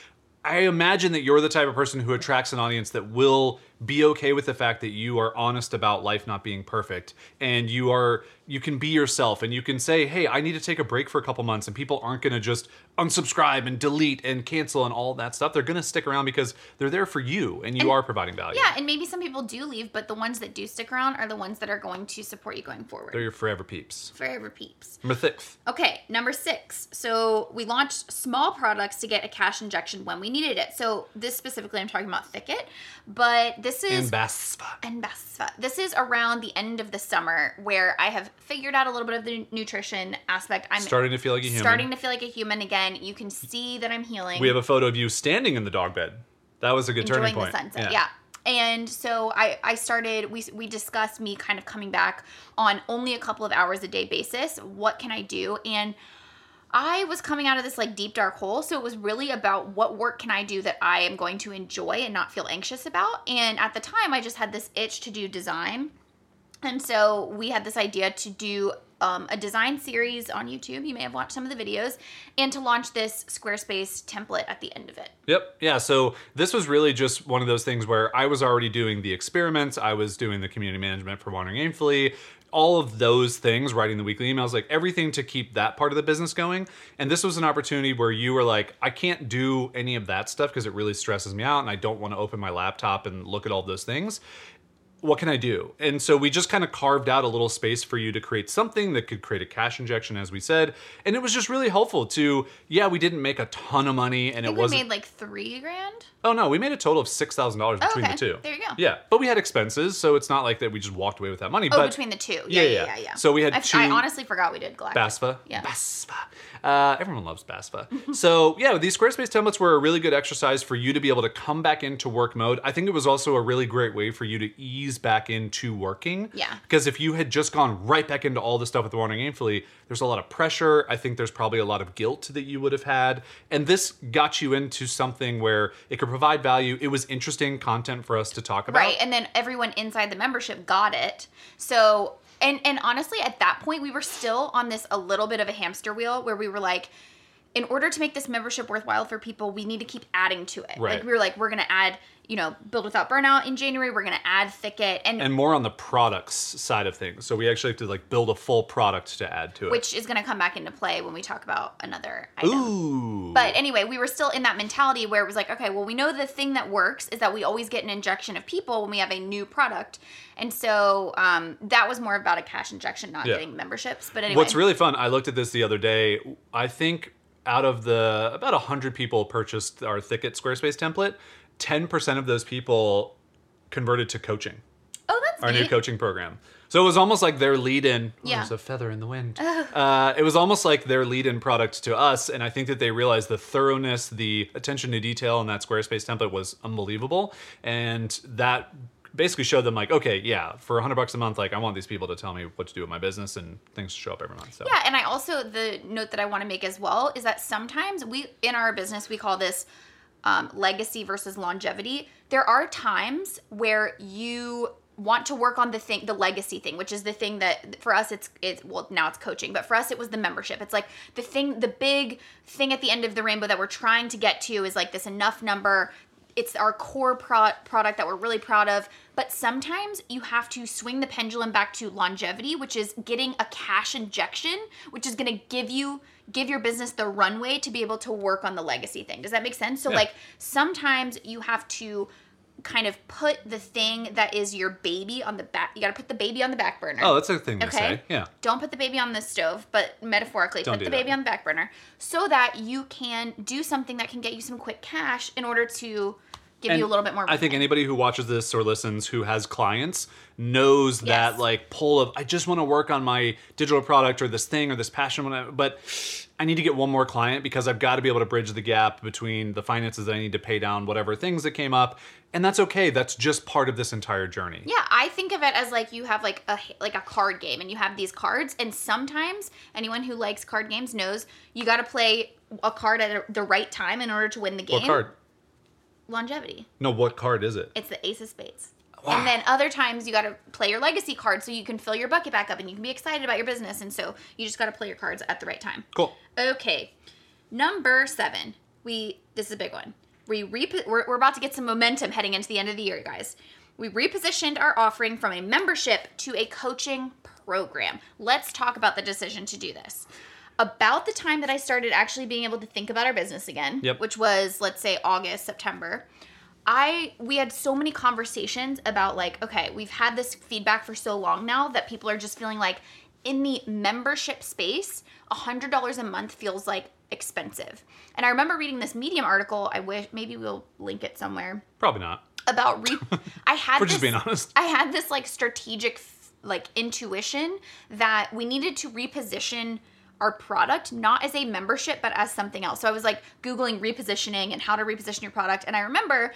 A: I imagine that you're the type of person who attracts an audience that will be okay with the fact that you are honest about life not being perfect and you are you can be yourself and you can say hey i need to take a break for a couple months and people aren't going to just unsubscribe and delete and cancel and all that stuff. They're going to stick around because they're there for you and you are providing value.
B: Yeah and maybe some people do leave but the ones that do stick around are the ones that are going to support you going forward.
A: They're your forever peeps.
B: Forever peeps.
A: Number six.
B: Okay, number six. So we launched small products to get a cash injection when we needed it. So this specifically, I'm talking about Thicket, but this is
A: and basfa
B: and Basfa. This is around the end of the summer where I have figured out a little bit of the nutrition aspect. I'm
A: starting to feel like a human
B: starting to feel like a human again. You can see that I'm healing.
A: we have a photo of you standing in the dog bed that was a good turning
B: enjoying
A: point
B: the sunset. Yeah. And so I, I started, we, we discussed me kind of coming back on only a couple of hours a day basis. What can I do? And I was coming out of this like deep dark hole. So it was really about what work can I do that I am going to enjoy and not feel anxious about. And at the time, I just had this itch to do design. And so we had this idea to do um, a design series on YouTube. You may have watched some of the videos, and to launch this Squarespace template at the end of it.
A: Yep. Yeah. So this was really just one of those things where I was already doing the experiments. I was doing the community management for Wandering Aimfully, all of those things, writing the weekly emails, like everything to keep that part of the business going. And this was an opportunity where you were like, I can't do any of that stuff because it really stresses me out and I don't want to open my laptop and look at all those things what can I do? And so we just kind of carved out a little space for you to create something that could create a cash injection, as we said. And it was just really helpful to, yeah, we didn't make a ton of money and
B: I
A: it
B: think we made like three grand.
A: oh, no, we made a total of $6,000 between
B: okay.
A: the two.
B: There you go.
A: Yeah. But we had expenses, so it's not like that we just walked away with that money.
B: Oh,
A: but
B: between the two.
A: Yeah,
B: Yeah, yeah,
A: yeah.
B: yeah, yeah.
A: So we had
B: I,
A: two-
B: I honestly forgot we did Galactic.
A: BASFA.
B: Yeah.
A: BASFA. Uh, everyone loves BASFA. so yeah, these Squarespace templates were a really good exercise for you to be able to come back into work mode. I think it was also a really great way for you to ease ease back into working.
B: Yeah.
A: Because if you had just gone right back into all the stuff with the Wandering Aimfully, there's a lot of pressure. I think there's probably a lot of guilt that you would have had. And this got you into something where it could provide value. It was interesting content for us to talk about.
B: Right. And then everyone inside the membership got it. So and and honestly at that point we were still on this a little bit of a hamster wheel where we were like in order to make this membership worthwhile for people, we need to keep adding to it.
A: Right.
B: Like we were like, we're gonna add, you know, build without burnout in January. We're gonna add Thicket, and,
A: and more on the products side of things. So we actually have to like build a full product to add to it.
B: which is gonna come back into play when we talk about another item.
A: Ooh.
B: But anyway, we were still in that mentality where it was like, okay, well, we know the thing that works is that we always get an injection of people when we have a new product. And so um, that was more about a cash injection, not
A: Yeah.
B: getting memberships. But anyway.
A: What's really fun, I looked at this the other day. I think out of the about 100 people purchased our Thicket Squarespace template, 10% of those people converted to coaching,
B: Oh, that's
A: our new coaching program. So it was almost like their lead in.
B: Yeah.
A: There's a feather in the wind. uh, it was almost like their lead in product to us. And I think that they realized the thoroughness, the attention to detail in that Squarespace template was unbelievable. And that basically showed them, like, okay, yeah, for 100 bucks a month, like, I want these people to tell me what to do with my business and things show up every month. So.
B: Yeah, and I also the note that I want to make as well is that sometimes we in our business we call this um, legacy versus longevity. There are times where you want to work on the thing the legacy thing which is the thing that for us it's it's well now it's coaching but for us it was the membership it's like the thing the big thing at the end of the rainbow that we're trying to get to is like this enough number it's our core pro- product that we're really proud of but sometimes you have to swing the pendulum back to longevity which is getting a cash injection which is going to give you give your business the runway to be able to work on the legacy thing does that make sense so
A: Yeah.
B: like sometimes you have to kind of put the thing that is your baby on the back you got to put the baby on the back burner
A: Oh, that's a thing to
B: Okay.
A: say. Yeah.
B: Don't put the baby on the stove, but metaphorically,
A: Don't
B: put
A: do
B: the
A: that.
B: baby on the back burner so that you can do something that can get you some quick cash in order to give
A: And
B: you a little bit more.
A: I think anybody who watches this or listens who has clients knows that like pull of I just want to work on my digital product or this thing or this passion, whatever, but I need to get one more client because I've got to be able to bridge the gap between the finances that I need to pay down whatever things that came up, and that's okay. That's just part of this entire journey.
B: Yeah, I think of it as like you have like a like a card game, and you have these cards, and sometimes anyone who likes card games knows you got to play a card at the right time in order to win the game.
A: What card?
B: Longevity.
A: No, what card is it?
B: It's the Ace of Spades. And then other times you got to play your legacy card so you can fill your bucket back up and you can be excited about your business. And so you just got to play your cards at the right time.
A: Cool.
B: Okay, number seven. We this is a big one. We repo- we're, we're about to get some momentum heading into the end of the year, you guys. We repositioned our offering from a membership to a coaching program. Let's talk about the decision to do this. About the time that I started actually being able to think about our business again,
A: Yep.
B: which was let's say August, September. I we had so many conversations about like okay, we've had this feedback for so long now that people are just feeling like in the membership space, $100 a month feels like expensive. And I remember reading this Medium article, I wish maybe we'll link it somewhere
A: Probably not.
B: about re- I had
A: We're just
B: this-
A: being honest.
B: I had this like strategic like intuition that we needed to reposition our product not as a membership but as something else. So I was like googling repositioning and how to reposition your product and I remember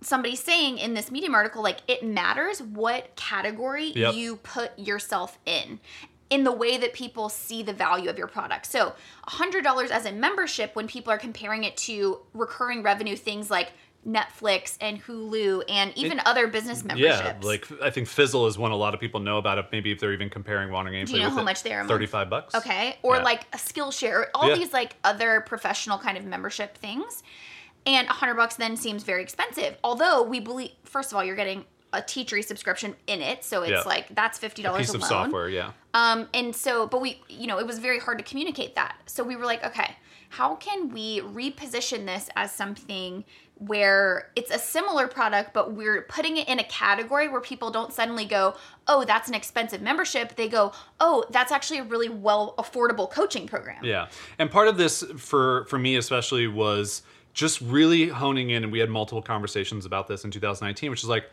B: somebody saying in this medium article like it matters what category
A: Yep.
B: you put yourself in in the way that people see the value of your product. So, $100 as a membership when people are comparing it to recurring revenue things like Netflix and Hulu and even other business memberships.
A: Yeah, like I think Fizzle is one a lot of people know about it. Maybe if they're even comparing Wandering Aimfully
B: Do you know how
A: it.
B: much they are?
A: Thirty-five bucks.
B: Okay. Or
A: Yeah.
B: like a Skillshare, all
A: Yeah.
B: these like other professional kind of membership things. And a hundred bucks then seems very expensive. Although we believe, first of all, you're getting a Teachery subscription in it, so it's
A: Yeah.
B: like that's fifty dollars alone.
A: piece of software. Yeah.
B: Um, and so, but we, you know, it was very hard to communicate that. So we were like, okay, how can we reposition this as something where it's a similar product, but we're putting it in a category where people don't suddenly go, oh, that's an expensive membership. They go, oh, that's actually a really well affordable coaching program.
A: Yeah, and part of this for for me especially was just really honing in, and we had multiple conversations about this in 2019, which is like,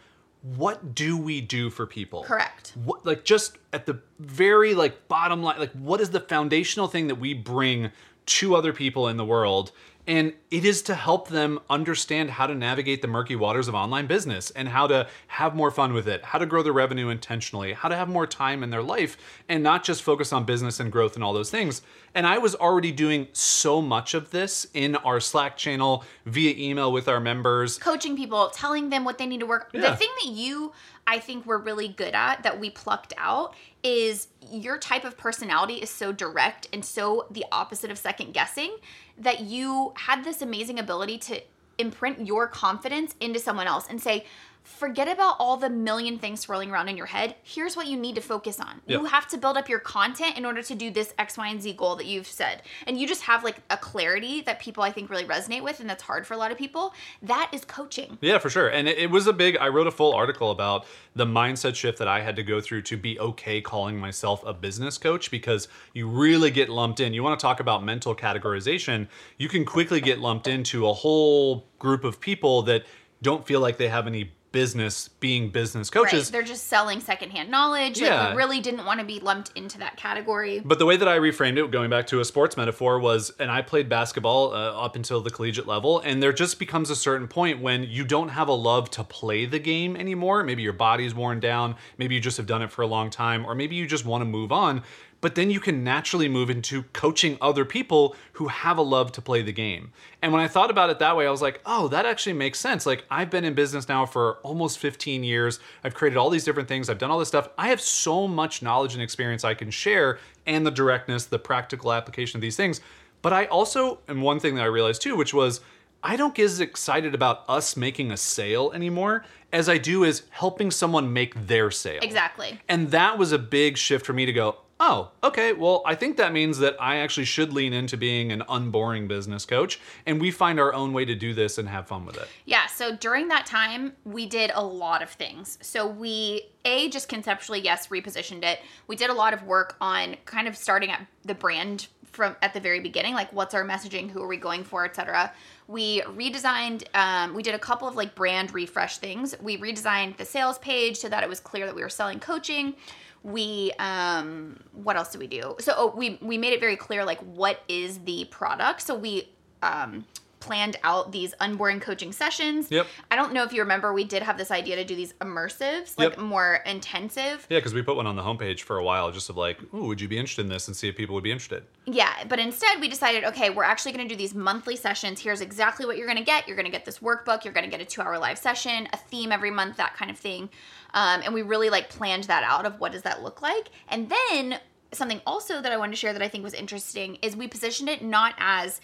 A: what do we do for people?
B: Correct.
A: What like just at the very like bottom line, like what is the foundational thing that we bring to other people in the world? And it is to help them understand how to navigate the murky waters of online business and how to have more fun with it, how to grow their revenue intentionally, how to have more time in their life and not just focus on business and growth and all those things. And I was already doing so much of this in our Slack channel via email with our members.
B: coaching people, telling them what they need to work.
A: Yeah.
B: The thing that you, I think, we're really good at that we plucked out is your type of personality is so direct and so the opposite of second guessing that you had this amazing ability to imprint your confidence into someone else and say, forget about all the million things swirling around in your head. Here's what you need to focus on.
A: Yep.
B: You have to build up your content in order to do this X, Y, and Z goal that you've said. And you just have like a clarity that people I think really resonate with, and that's hard for a lot of people. That is coaching.
A: Yeah, for sure. And it, it was a big, I wrote a full article about the mindset shift that I had to go through to be okay calling myself a business coach because you really get lumped in. You want to talk about mental categorization, you can quickly get lumped into a whole group of people that don't feel like they have any business being business coaches.
B: Right. They're just selling secondhand knowledge.
A: Yeah.
B: Like we really didn't want to be lumped into that category.
A: But the way that I reframed it, going back to a sports metaphor, was, and I played basketball uh, up until the collegiate level, and there just becomes a certain point when you don't have a love to play the game anymore. Maybe your body's worn down, maybe you just have done it for a long time, or maybe you just want to move on. But then you can naturally move into coaching other people who have a love to play the game. And when I thought about it that way, I was like, oh, that actually makes sense. Like, I've been in business now for almost 15 years. I've created all these different things. I've done all this stuff. I have so much knowledge and experience I can share, and the directness, the practical application of these things. But I also, and one thing that I realized too, which was, I don't get as excited about us making a sale anymore as I do is helping someone make their sale.
B: Exactly.
A: And that was a big shift for me to go, oh, okay, well, I think that means that I actually should lean into being an unboring business coach. And we find our own way to do this and have fun with it.
B: Yeah, so during that time, we did a lot of things. So we, A, just conceptually, yes, repositioned it. We did a lot of work on kind of starting at the brand from at the very beginning, like what's our messaging, who are we going for, etc. We redesigned, um, we did a couple of like brand refresh things. We redesigned the sales page so that it was clear that we were selling coaching. We, um, what else did we do? So oh, we we made it very clear like what is the product. So we um, planned out these unboring coaching sessions.
A: Yep.
B: I don't know if you remember, we did have this idea to do these immersives, like
A: Yep.
B: more intensive.
A: Yeah, because we put one on the homepage for a while just of like, ooh, would you be interested in this and see if people would be interested.
B: Yeah, but instead we decided, okay, we're actually going to do these monthly sessions. Here's exactly what you're going to get. You're going to get this workbook. You're going to get a two-hour live session, a theme every month, that kind of thing. Um, and we really like planned that out of what does that look like. And then something also that I wanted to share that I think was interesting is we positioned it not as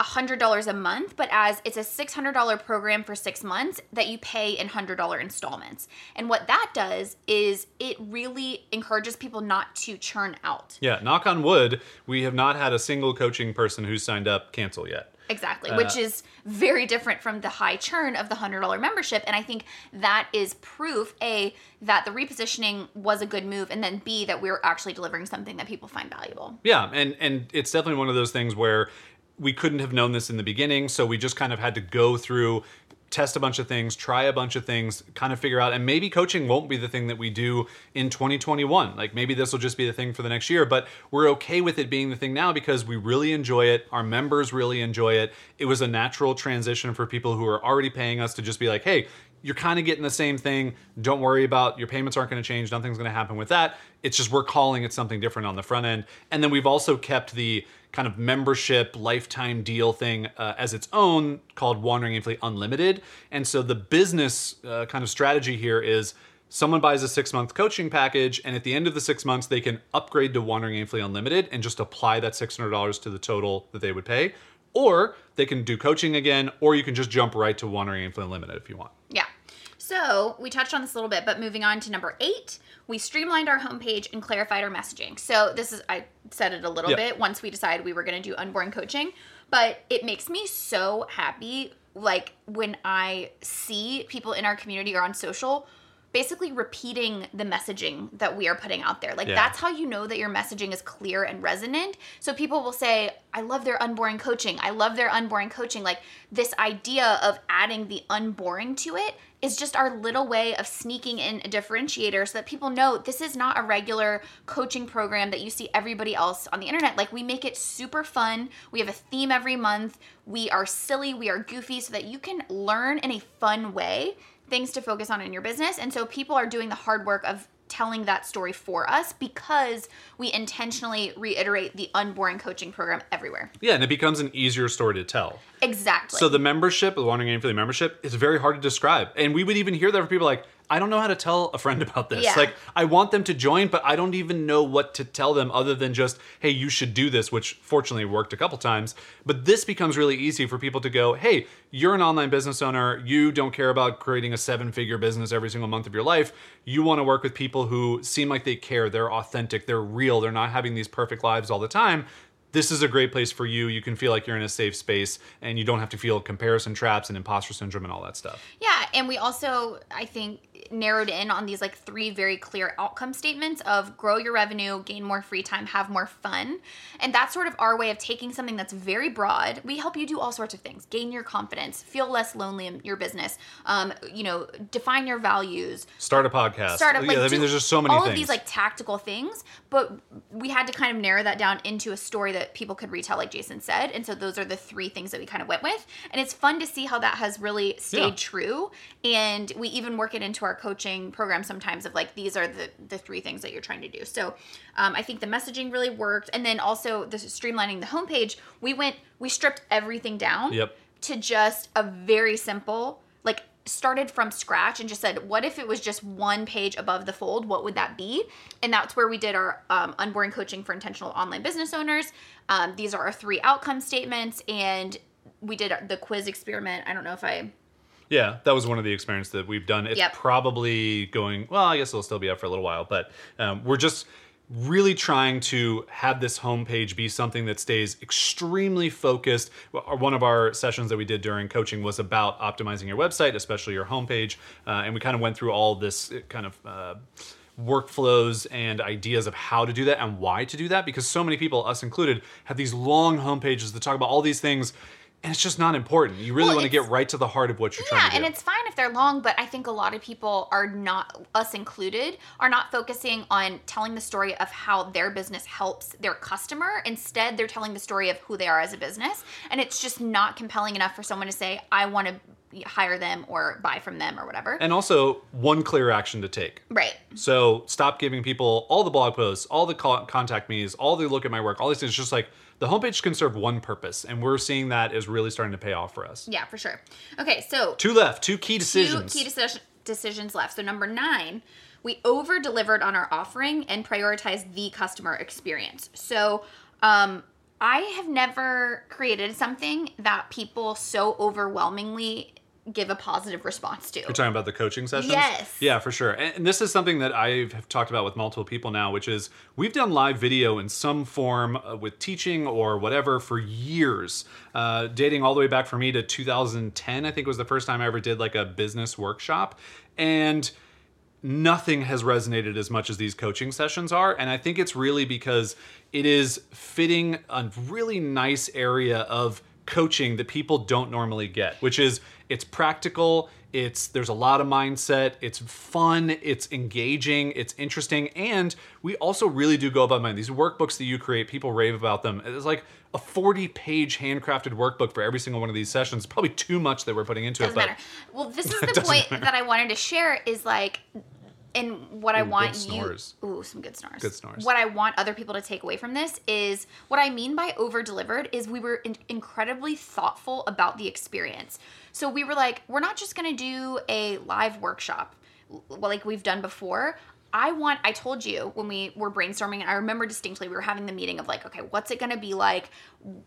B: $100 a month, but as it's a $600 program for six months that you pay in $100 installments. And what that does is it really encourages people not to churn out.
A: Yeah, knock on wood, we have not had a single coaching person who's signed up cancel yet.
B: Exactly, uh, which is very different from the high churn of the $100 membership. And I think that is proof A, that the repositioning was a good move, and then B, that we're actually delivering something that people find valuable.
A: Yeah, and and it's definitely one of those things where we couldn't have known this in the beginning, so we just kind of had to go through test a bunch of things, try a bunch of things, kind of figure out and maybe coaching won't be the thing that we do in 2021. Like maybe this will just be the thing for the next year, but we're okay with it being the thing now because we really enjoy it. Our members really enjoy it. It was a natural transition for people who are already paying us to just be like, "Hey, you're kind of getting the same thing. Don't worry about your payments aren't going to change. Nothing's going to happen with that. It's just we're calling it something different on the front end. And then we've also kept the kind of membership lifetime deal thing uh, as its own called Wandering Aimfully Unlimited. And so the business uh, kind of strategy here is someone buys a six month coaching package, and at the end of the six months, they can upgrade to Wandering Aimfully Unlimited and just apply that $600 to the total that they would pay. Or they can do coaching again, or you can just jump right to Wandering Aimfully Unlimited if you want.
B: So we touched on this a little bit, but moving on to number eight, we streamlined our homepage and clarified our messaging. So this is I said it a little
A: Yeah.
B: bit once we decided we were going to do unboring coaching, but it makes me so happy like when I see people in our community or on social basically repeating the messaging that we are putting out there. Like
A: Yeah.
B: that's how you know that your messaging is clear and resonant. So people will say, "I love their unboring coaching. I love their unboring coaching." Like this idea of adding the unboring to it is just our little way of sneaking in a differentiator so that people know this is not a regular coaching program that you see everybody else on the internet. Like we make it super fun. We have a theme every month. We are silly, we are goofy so that you can learn in a fun way things to focus on in your business. And so people are doing the hard work of telling that story for us because we intentionally reiterate the unboring coaching program everywhere.
A: Yeah, and it becomes an easier story to tell.
B: Exactly.
A: So the membership, the Wandering Aimfully membership, is very hard to describe. And we would even hear that from people like, I don't know how to tell a friend about this.
B: Yeah.
A: Like, I want them to join, but I don't even know what to tell them other than just, hey, you should do this, which fortunately worked a couple times. But this becomes really easy for people to go, hey, you're an online business owner. You don't care about creating a seven figure business every single month of your life. You want to work with people who seem like they care, they're authentic, they're real, they're not having these perfect lives all the time this is a great place for you. You can feel like you're in a safe space and you don't have to feel comparison traps and imposter syndrome and all that stuff.
B: Yeah, and we also, I think, narrowed in on these like three very clear outcome statements of grow your revenue, gain more free time, have more fun. And that's sort of our way of taking something that's very broad. We help you do all sorts of things gain your confidence, feel less lonely in your business, um, you know, define your values,
A: Start a podcast.
B: start up like
A: yeah, I mean, there's just so many
B: all
A: things.
B: of these like tactical things but we had to kind of narrow that down into a story that people could retell like jason said and so those are the three things that we kind of went with and it's fun to see how that has really stayed
A: Yeah.
B: true and we even work it into our coaching program sometimes of like these are the the three things that you're trying to do. So um, i think the messaging really worked. And then also the streamlining the homepage we went we stripped everything down
A: Yep.
B: to just a very simple like started from scratch and just said what if it was just one page above the fold? What would that be? And that's where we did our um, unboring coaching for intentional online business owners. Um, these are our three outcome statements and we did the quiz experiment. I don't know if i
A: yeah, that was one of the experiments that we've done. It's
B: Yep.
A: probably going, well, I guess it'll still be up for a little while, but um, we're just really trying to have this homepage be something that stays extremely focused. One of our sessions that we did during coaching was about optimizing your website, especially your homepage. Uh, and we kind of went through all this uh, kind of. Uh, workflows and ideas of how to do that and why to do that because so many people us included have these long homepages that talk about all these things and it's just not important you really
B: Well,
A: want to get right to the heart of what you're
B: yeah
A: trying to do.
B: Yeah, and it's fine if they're long but i think a lot of people are not us included are not focusing on telling the story of how their business helps their customer instead they're telling the story of who they are as a business and it's just not compelling enough for someone to say i want to hire them or buy from them or whatever
A: And also, one clear action to take.
B: right
A: So stop giving people all the blog posts, all the contact me's, all the look at my work, all these things. It's just like the homepage can serve one purpose, and we're seeing that is really starting to pay off for us.
B: yeah for sure okay so
A: Two left, two key decisions.
B: Two key decision, decisions left. So number nine, we over delivered on our offering and prioritized the customer experience. So um, I have never created something that people so overwhelmingly give a positive response to.
A: You're talking about the coaching sessions?
B: Yes.
A: Yeah, for sure. And and this is something that I have talked about with multiple people now, which is we've done live video in some form uh, with teaching or whatever for years, uh, dating all the way back for me to 2010. I think was the first time I ever did like a business workshop. And nothing has resonated as much as these coaching sessions are. And I think it's really because it is fitting a really nice area of coaching that people don't normally get, which is it's practical, it's there's a lot of mindset, it's fun, it's engaging, it's interesting, and we also really do go above mind. These workbooks that you create, people rave about them. It's like a 40 page handcrafted workbook for every single one of these sessions. Probably too much that we're putting into
B: doesn't
A: it, but
B: matter. Well, this is the point
A: matter.
B: that I wanted to share is like, and what I
A: Ooh, good
B: want you, ooh, some good snores.
A: Good snores.
B: What I want other people to take away from this is what I mean by over delivered is we were in- incredibly thoughtful about the experience. So we were like, we're not just gonna do a live workshop like we've done before. I want, I told you when we were brainstorming, and I remember distinctly we were having the meeting of like, okay, what's it to be like?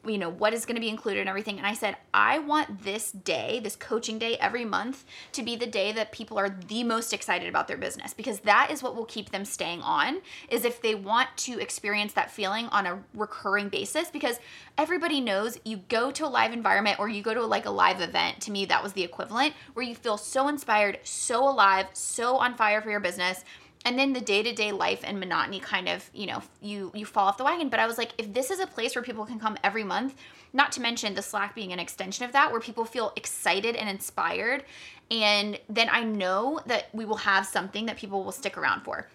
B: You know, what is to be included and everything. And I said, I want this day, this coaching day every month to be the day that people are the most excited about their business because that is what will keep them staying on is if they want to experience that feeling on a recurring basis because everybody knows you go to a live environment or you go to like a live event. To me, that was the equivalent where you feel so inspired, so alive, so on fire for your business and then the day-to-day life and monotony kind of you know you you fall off the wagon. But i was like if this is a place where people can come every month not to mention the slack being an extension of that where people feel excited and inspired and then i know that we will have something that people will stick around for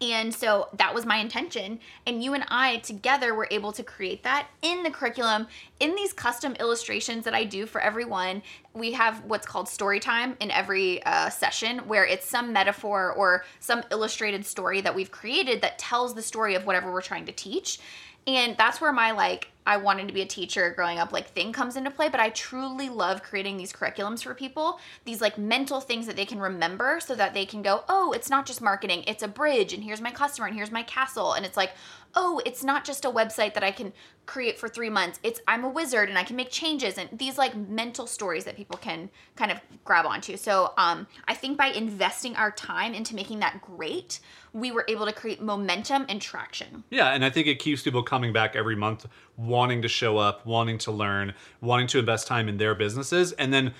B: and so that was my intention. And you and I together were able to create that in the curriculum, in these custom illustrations that I do for everyone. We have what's called story time in every uh, session, where it's some metaphor or some illustrated story that we've created that tells the story of whatever we're trying to teach. And that's where my like I wanted to be a teacher growing up like thing comes into play, but I truly love creating these curriculums for people, these like mental things that they can remember so that they can go, "Oh, it's not just marketing, it's a bridge and here's my customer and here's my castle." And it's like, "Oh, it's not just a website that I can create for 3 months. It's I'm a wizard and I can make changes." And these like mental stories that people can kind of grab onto. So, um I think by investing our time into making that great, we were able to create momentum and traction.
A: Yeah, and I think it keeps people coming back every month wanting to show up, wanting to learn, wanting to invest time in their businesses. And then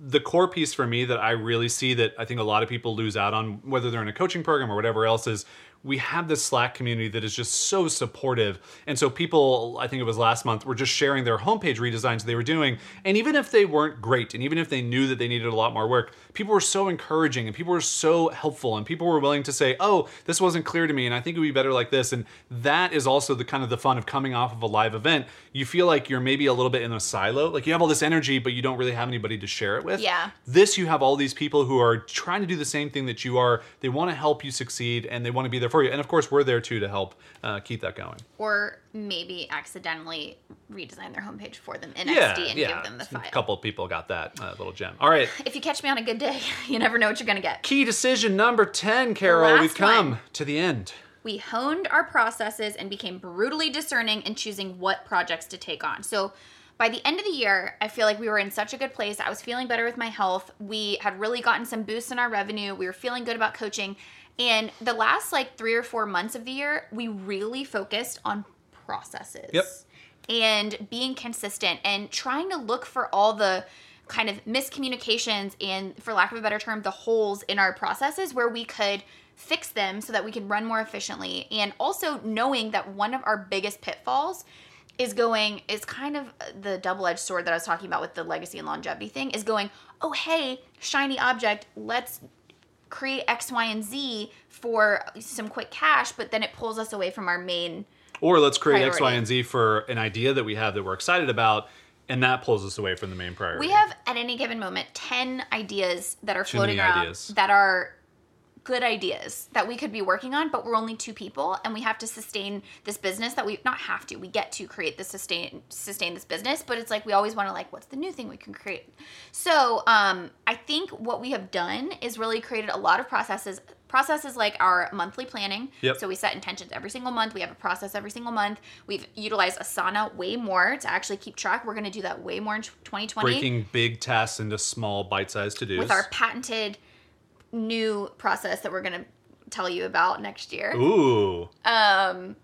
A: the core piece for me that I really see that I think a lot of people lose out on, whether they're in a coaching program or whatever else, is we have this Slack community that is just so supportive. And so people, I think it was last month, were just sharing their homepage redesigns they were doing. And even if they weren't great, and even if they knew that they needed a lot more work, people were so encouraging and people were so helpful and people were willing to say, oh, this wasn't clear to me and I think it would be better like this. And that is also the kind of the fun of coming off of a live event. You feel like you're maybe a little bit in a silo. Like you have all this energy, but you don't really have anybody to share it with.
B: Yeah.
A: This, you have all these people who are trying to do the same thing that you are. They want to help you succeed and they want to be there for you. And of course, we're there too to help uh, keep that going.
B: Or maybe accidentally redesign their homepage for them in
A: Yeah,
B: XD and
A: yeah.
B: give them the file.
A: A couple of people got that uh, little gem. All right.
B: If you catch me on a good day, you never know what you're going to get.
A: Key decision number 10, Carol. We've come
B: one.
A: to the end.
B: we honed our processes and became brutally discerning in choosing what projects to take on. So by the end of the year, I feel like we were in such a good place. I was feeling better with my health. We had really gotten some boosts in our revenue. We were feeling good about coaching. And the last like three or four months of the year, we really focused on processes.
A: Yep.
B: And being consistent and trying to look for all the kind of miscommunications and, for lack of a better term, the holes in our processes where we could fix them so that we can run more efficiently. And also knowing that one of our biggest pitfalls is going is kind of the double-edged sword that I was talking about with the legacy and longevity thing is going, "Oh, hey, shiny object, let's create X, Y, and Z for some quick cash, but then it pulls us away from our main
A: Or let's create X, Y, and Z for an idea that we have that we're excited about, and that pulls us away from the main priority.
B: We have at any given moment 10 ideas that are floating around
A: ideas.
B: that are good ideas that we could be working on, but we're only two people and we have to sustain this business that we not have to. We get to create this sustain sustain this business, but it's like we always want to like what's the new thing we can create. So, um I think what we have done is really created a lot of processes processes like our monthly planning.
A: Yep.
B: So we set intentions every single month. We have a process every single month. We've utilized Asana way more to actually keep track. We're going to do that way more in 2020
A: breaking big tasks into small bite-sized to-dos.
B: with our patented new process that we're going to tell you about next year.
A: Ooh.
B: Um,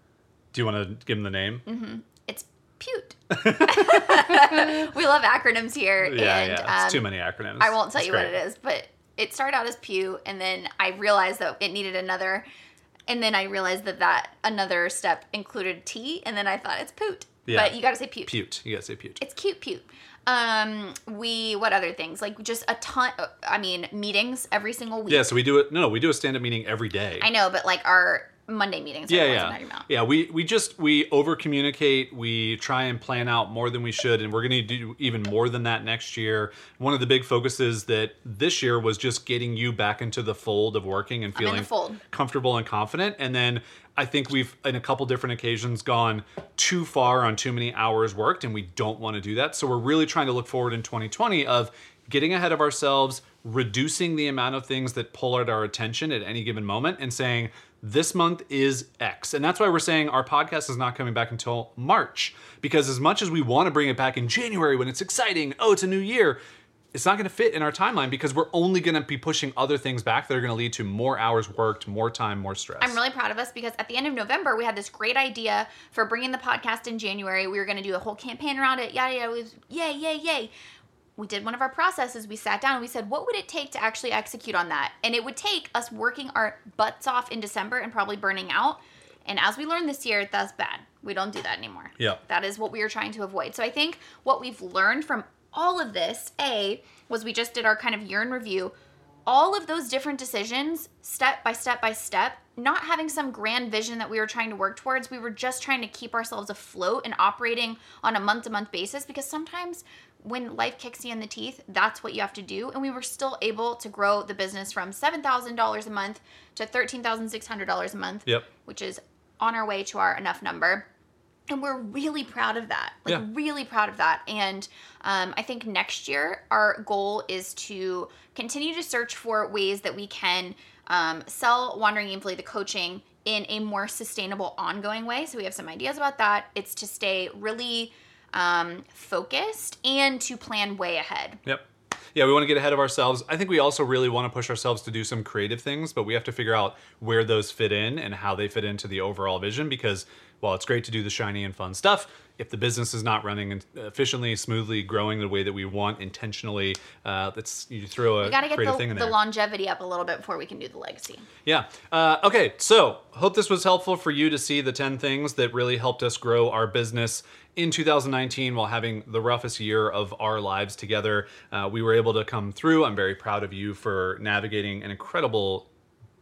A: Do you want to give them the name?
B: it's Pute. we love acronyms here.
A: Yeah,
B: and,
A: yeah. It's too
B: um,
A: many acronyms.
B: I won't tell
A: It's
B: you
A: great.
B: what it is, but it started out as Pew, and then I realized that it needed another, and then I realized that that another step included T, and then I thought it's Poot.
A: Yeah.
B: But you got to say Pute.
A: Pute. You gotta say pute.
B: It's cute, Pute. Um, we what other things like just a ton. uh, I mean, meetings every single week.
A: Yeah, so we do it. No, we do a stand-up meeting every day.
B: I know, but like our Monday meetings.
A: yeah,
B: the ones I'm
A: yeah, yeah. We we just we over communicate. We try and plan out more than we should, and we're going to do even more than that next year. One of the big focuses that this year was just getting you back into the fold of working and
B: I'm in the
A: feeling comfortable and confident. And then I think we've in a couple different occasions gone too far on too many hours worked, and we don't want to do that. So we're really trying to look forward in 2020 of getting ahead of ourselves reducing the amount of things that pull at our attention at any given moment and saying, this month is X. And that's why we're saying our podcast is not coming back until March. Because as much as we want to bring it back in January when it's exciting, oh, it's a new year, it's not going to fit in our timeline because we're only going to be pushing other things back that are going to lead to more hours worked, more time, more stress.
B: I'm really proud of us because at the end of November, we had this great idea for bringing the podcast in January. We were going to do a whole campaign around it, yada, yada. Was yay, yay, yay. We did one of our processes. We sat down and we said, what would it take to actually execute on that? And it would take us working our butts off in December and probably burning out. And as we learned this year, that's bad. We don't do that anymore.
A: Yeah.
B: That is what we are trying to avoid. So I think what we've learned from all of this, A, was we just did our kind of year in review. All of those different decisions, step by step by step, not having some grand vision that we were trying to work towards. We were just trying to keep ourselves afloat and operating on a month to month basis because sometimes when life kicks you in the teeth, that's what you have to do. And we were still able to grow the business from $7,000 a month to $13,600 a month,
A: Yep.
B: which is on our way to our enough number. And we're really proud of that. Like,
A: Yeah.
B: really proud of that. And um, I think next year, our goal is to continue to search for ways that we can um, sell Wandering Aimfully, the coaching, in a more sustainable, ongoing way. So we have some ideas about that. It's to stay really um, focused and to plan way ahead.
A: Yep. Yeah, we want to get ahead of ourselves. I think we also really want to push ourselves to do some creative things, but we have to figure out where those fit in and how they fit into the overall vision because while it's great to do the shiny and fun stuff, if the business is not running efficiently, smoothly, growing the way that we want intentionally, uh, that's you throw a
B: We got to get
A: creative thing
B: the,
A: in
B: the
A: there.
B: longevity up a little bit before we can do the legacy.
A: Yeah. Uh, okay. So, hope this was helpful for you to see the 10 things that really helped us grow our business in 2019 while having the roughest year of our lives together. Uh, we were able to come through. I'm very proud of you for navigating an incredible,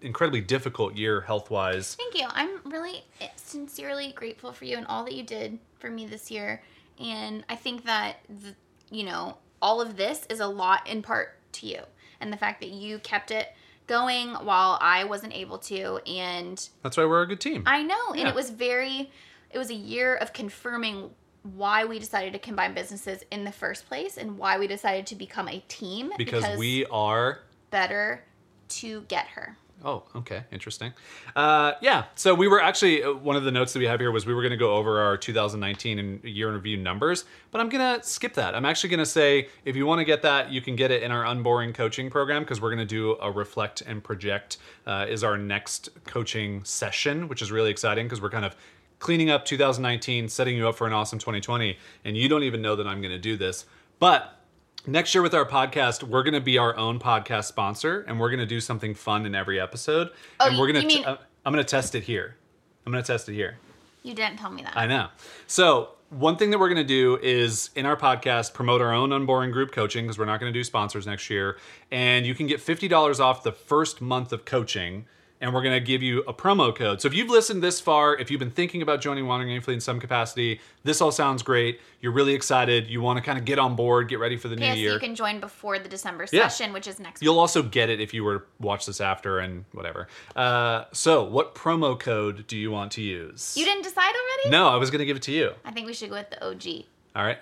A: incredibly difficult year health wise.
B: Thank you. I'm really eh, sincerely grateful for you and all that you did for me this year. And I think that, the, you know, all of this is a lot in part to you. And the fact that you kept it going while I wasn't able to. And
A: That's why we're a good team.
B: I know. And it was very, it was a year of confirming why we decided to combine businesses in the first place and why we decided to become a team
A: because we are
B: better to get her.
A: Oh, okay, interesting. Uh, yeah, so we were actually uh, one of the notes that we have here was we were going to go over our 2019 and year in review numbers, but I'm going to skip that. I'm actually going to say if you want to get that, you can get it in our unboring coaching program because we're going to do a reflect and project uh, is our next coaching session, which is really exciting because we're kind of cleaning up 2019, setting you up for an awesome 2020, and you don't even know that I'm going to do this, but next year with our podcast we're going to be our own podcast sponsor and we're going to do something fun in every episode.
B: Oh,
A: and we're going to
B: mean-
A: uh, i'm going to test it here. I'm going to test it here.
B: You didn't tell me that.
A: i know. So one thing that we're going to do is in our podcast promote our own unboring group coaching because we're not going to do sponsors next year. And you can get $50 off the first month of coaching and we're going to give you a promo code. So if you've listened this far, if you've been thinking about joining Wandering Aimfully in some capacity, this all sounds great. You're really excited. You want to kind of get on board, get ready for the new
B: Yes,
A: year.
B: you can join before the December
A: Yeah.
B: session, which is next
A: You'll also get it if you were to watch this after and whatever. Uh, so, what promo code do you want to use?
B: You didn't decide already?
A: No, I was going to give it to you.
B: I think we should go with the OG.
A: All right.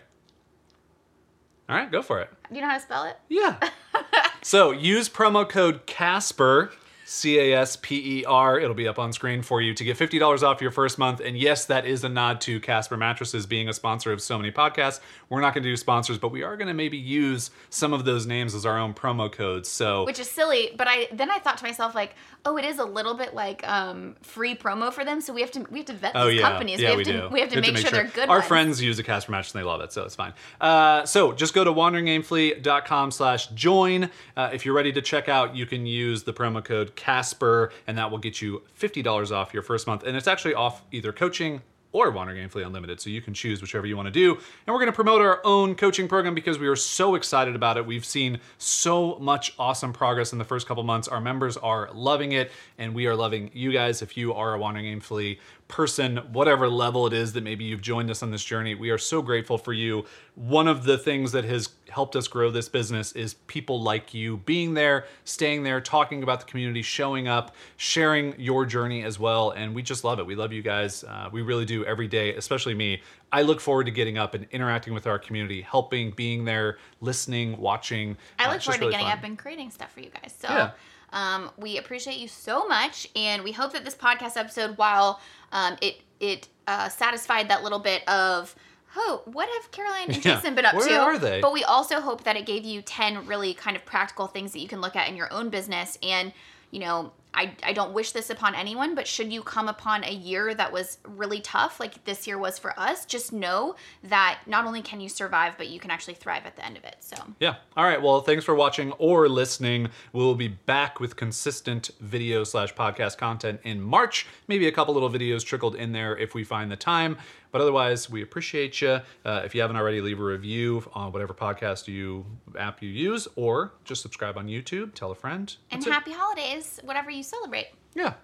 A: All right, go for it.
B: Do you know how to spell it?
A: Yeah. so, use promo code CASPER, C A S P E R. It'll be up on screen for you to get $50 off your first month. And yes, that is a nod to Casper Mattresses being a sponsor of so many podcasts. We're not going to do sponsors, but we are going to maybe use some of those names as our own promo codes. So,
B: Which is silly, but I then I thought to myself like, oh, it is a little bit like um, free promo for them, so we have to we have to vet
A: Oh
B: these
A: yeah,
B: companies.
A: yeah,
B: we have
A: we
B: to
A: do.
B: we have to make, sure, they're good
A: Our
B: ones.
A: friends use a Casper mattress and they love it, so it's fine. Uh, so just go to wanderingaimfully.com slash join. Uh, if you're ready to check out, you can use the promo code Casper, and that will get you $50 off your first month. And it's actually off either coaching or Wandering Aimfully Unlimited. So you can choose whichever you want to do. And we're going to promote our own coaching program because we are so excited about it. We've seen so much awesome progress in the first couple months. Our members are loving it, and we are loving you guys. If you are a Wandering Aimfully person, whatever level it is that maybe you've joined us on this journey, we are so grateful for you. One of the things that has helped us grow this business is people like you being there, staying there, talking about the community, showing up, sharing your journey as well. And we just love it. We love you guys. Uh, we really do every day, especially me. I look forward to getting up and interacting with our community, helping, being there, listening, watching.
B: I
A: Uh,
B: look
A: just
B: forward to
A: really
B: getting
A: fun.
B: up and creating stuff for you guys. So
A: Yeah.
B: Um, we appreciate you so much, and we hope that this podcast episode, while um, it it uh, satisfied that little bit of oh, what have Caroline and
A: Yeah.
B: Jason been up
A: Where
B: to?
A: are they?
B: But we also hope that it gave you ten really kind of practical things that you can look at in your own business, and you know. I, I don't wish this upon anyone, but should you come upon a year that was really tough, like this year was for us, just know that not only can you survive, but you can actually thrive at the end of it. So
A: Yeah. All right. Well, thanks for watching or listening. We'll be back with consistent video slash podcast content in March. Maybe a couple little videos trickled in there if we find the time. But otherwise, we appreciate you. Uh, if you haven't already, leave a review on whatever podcast you app you use, or just subscribe on YouTube. Tell a friend.
B: And
A: That's it.
B: happy holidays, whatever you celebrate.
A: Yeah.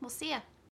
B: We'll see ya.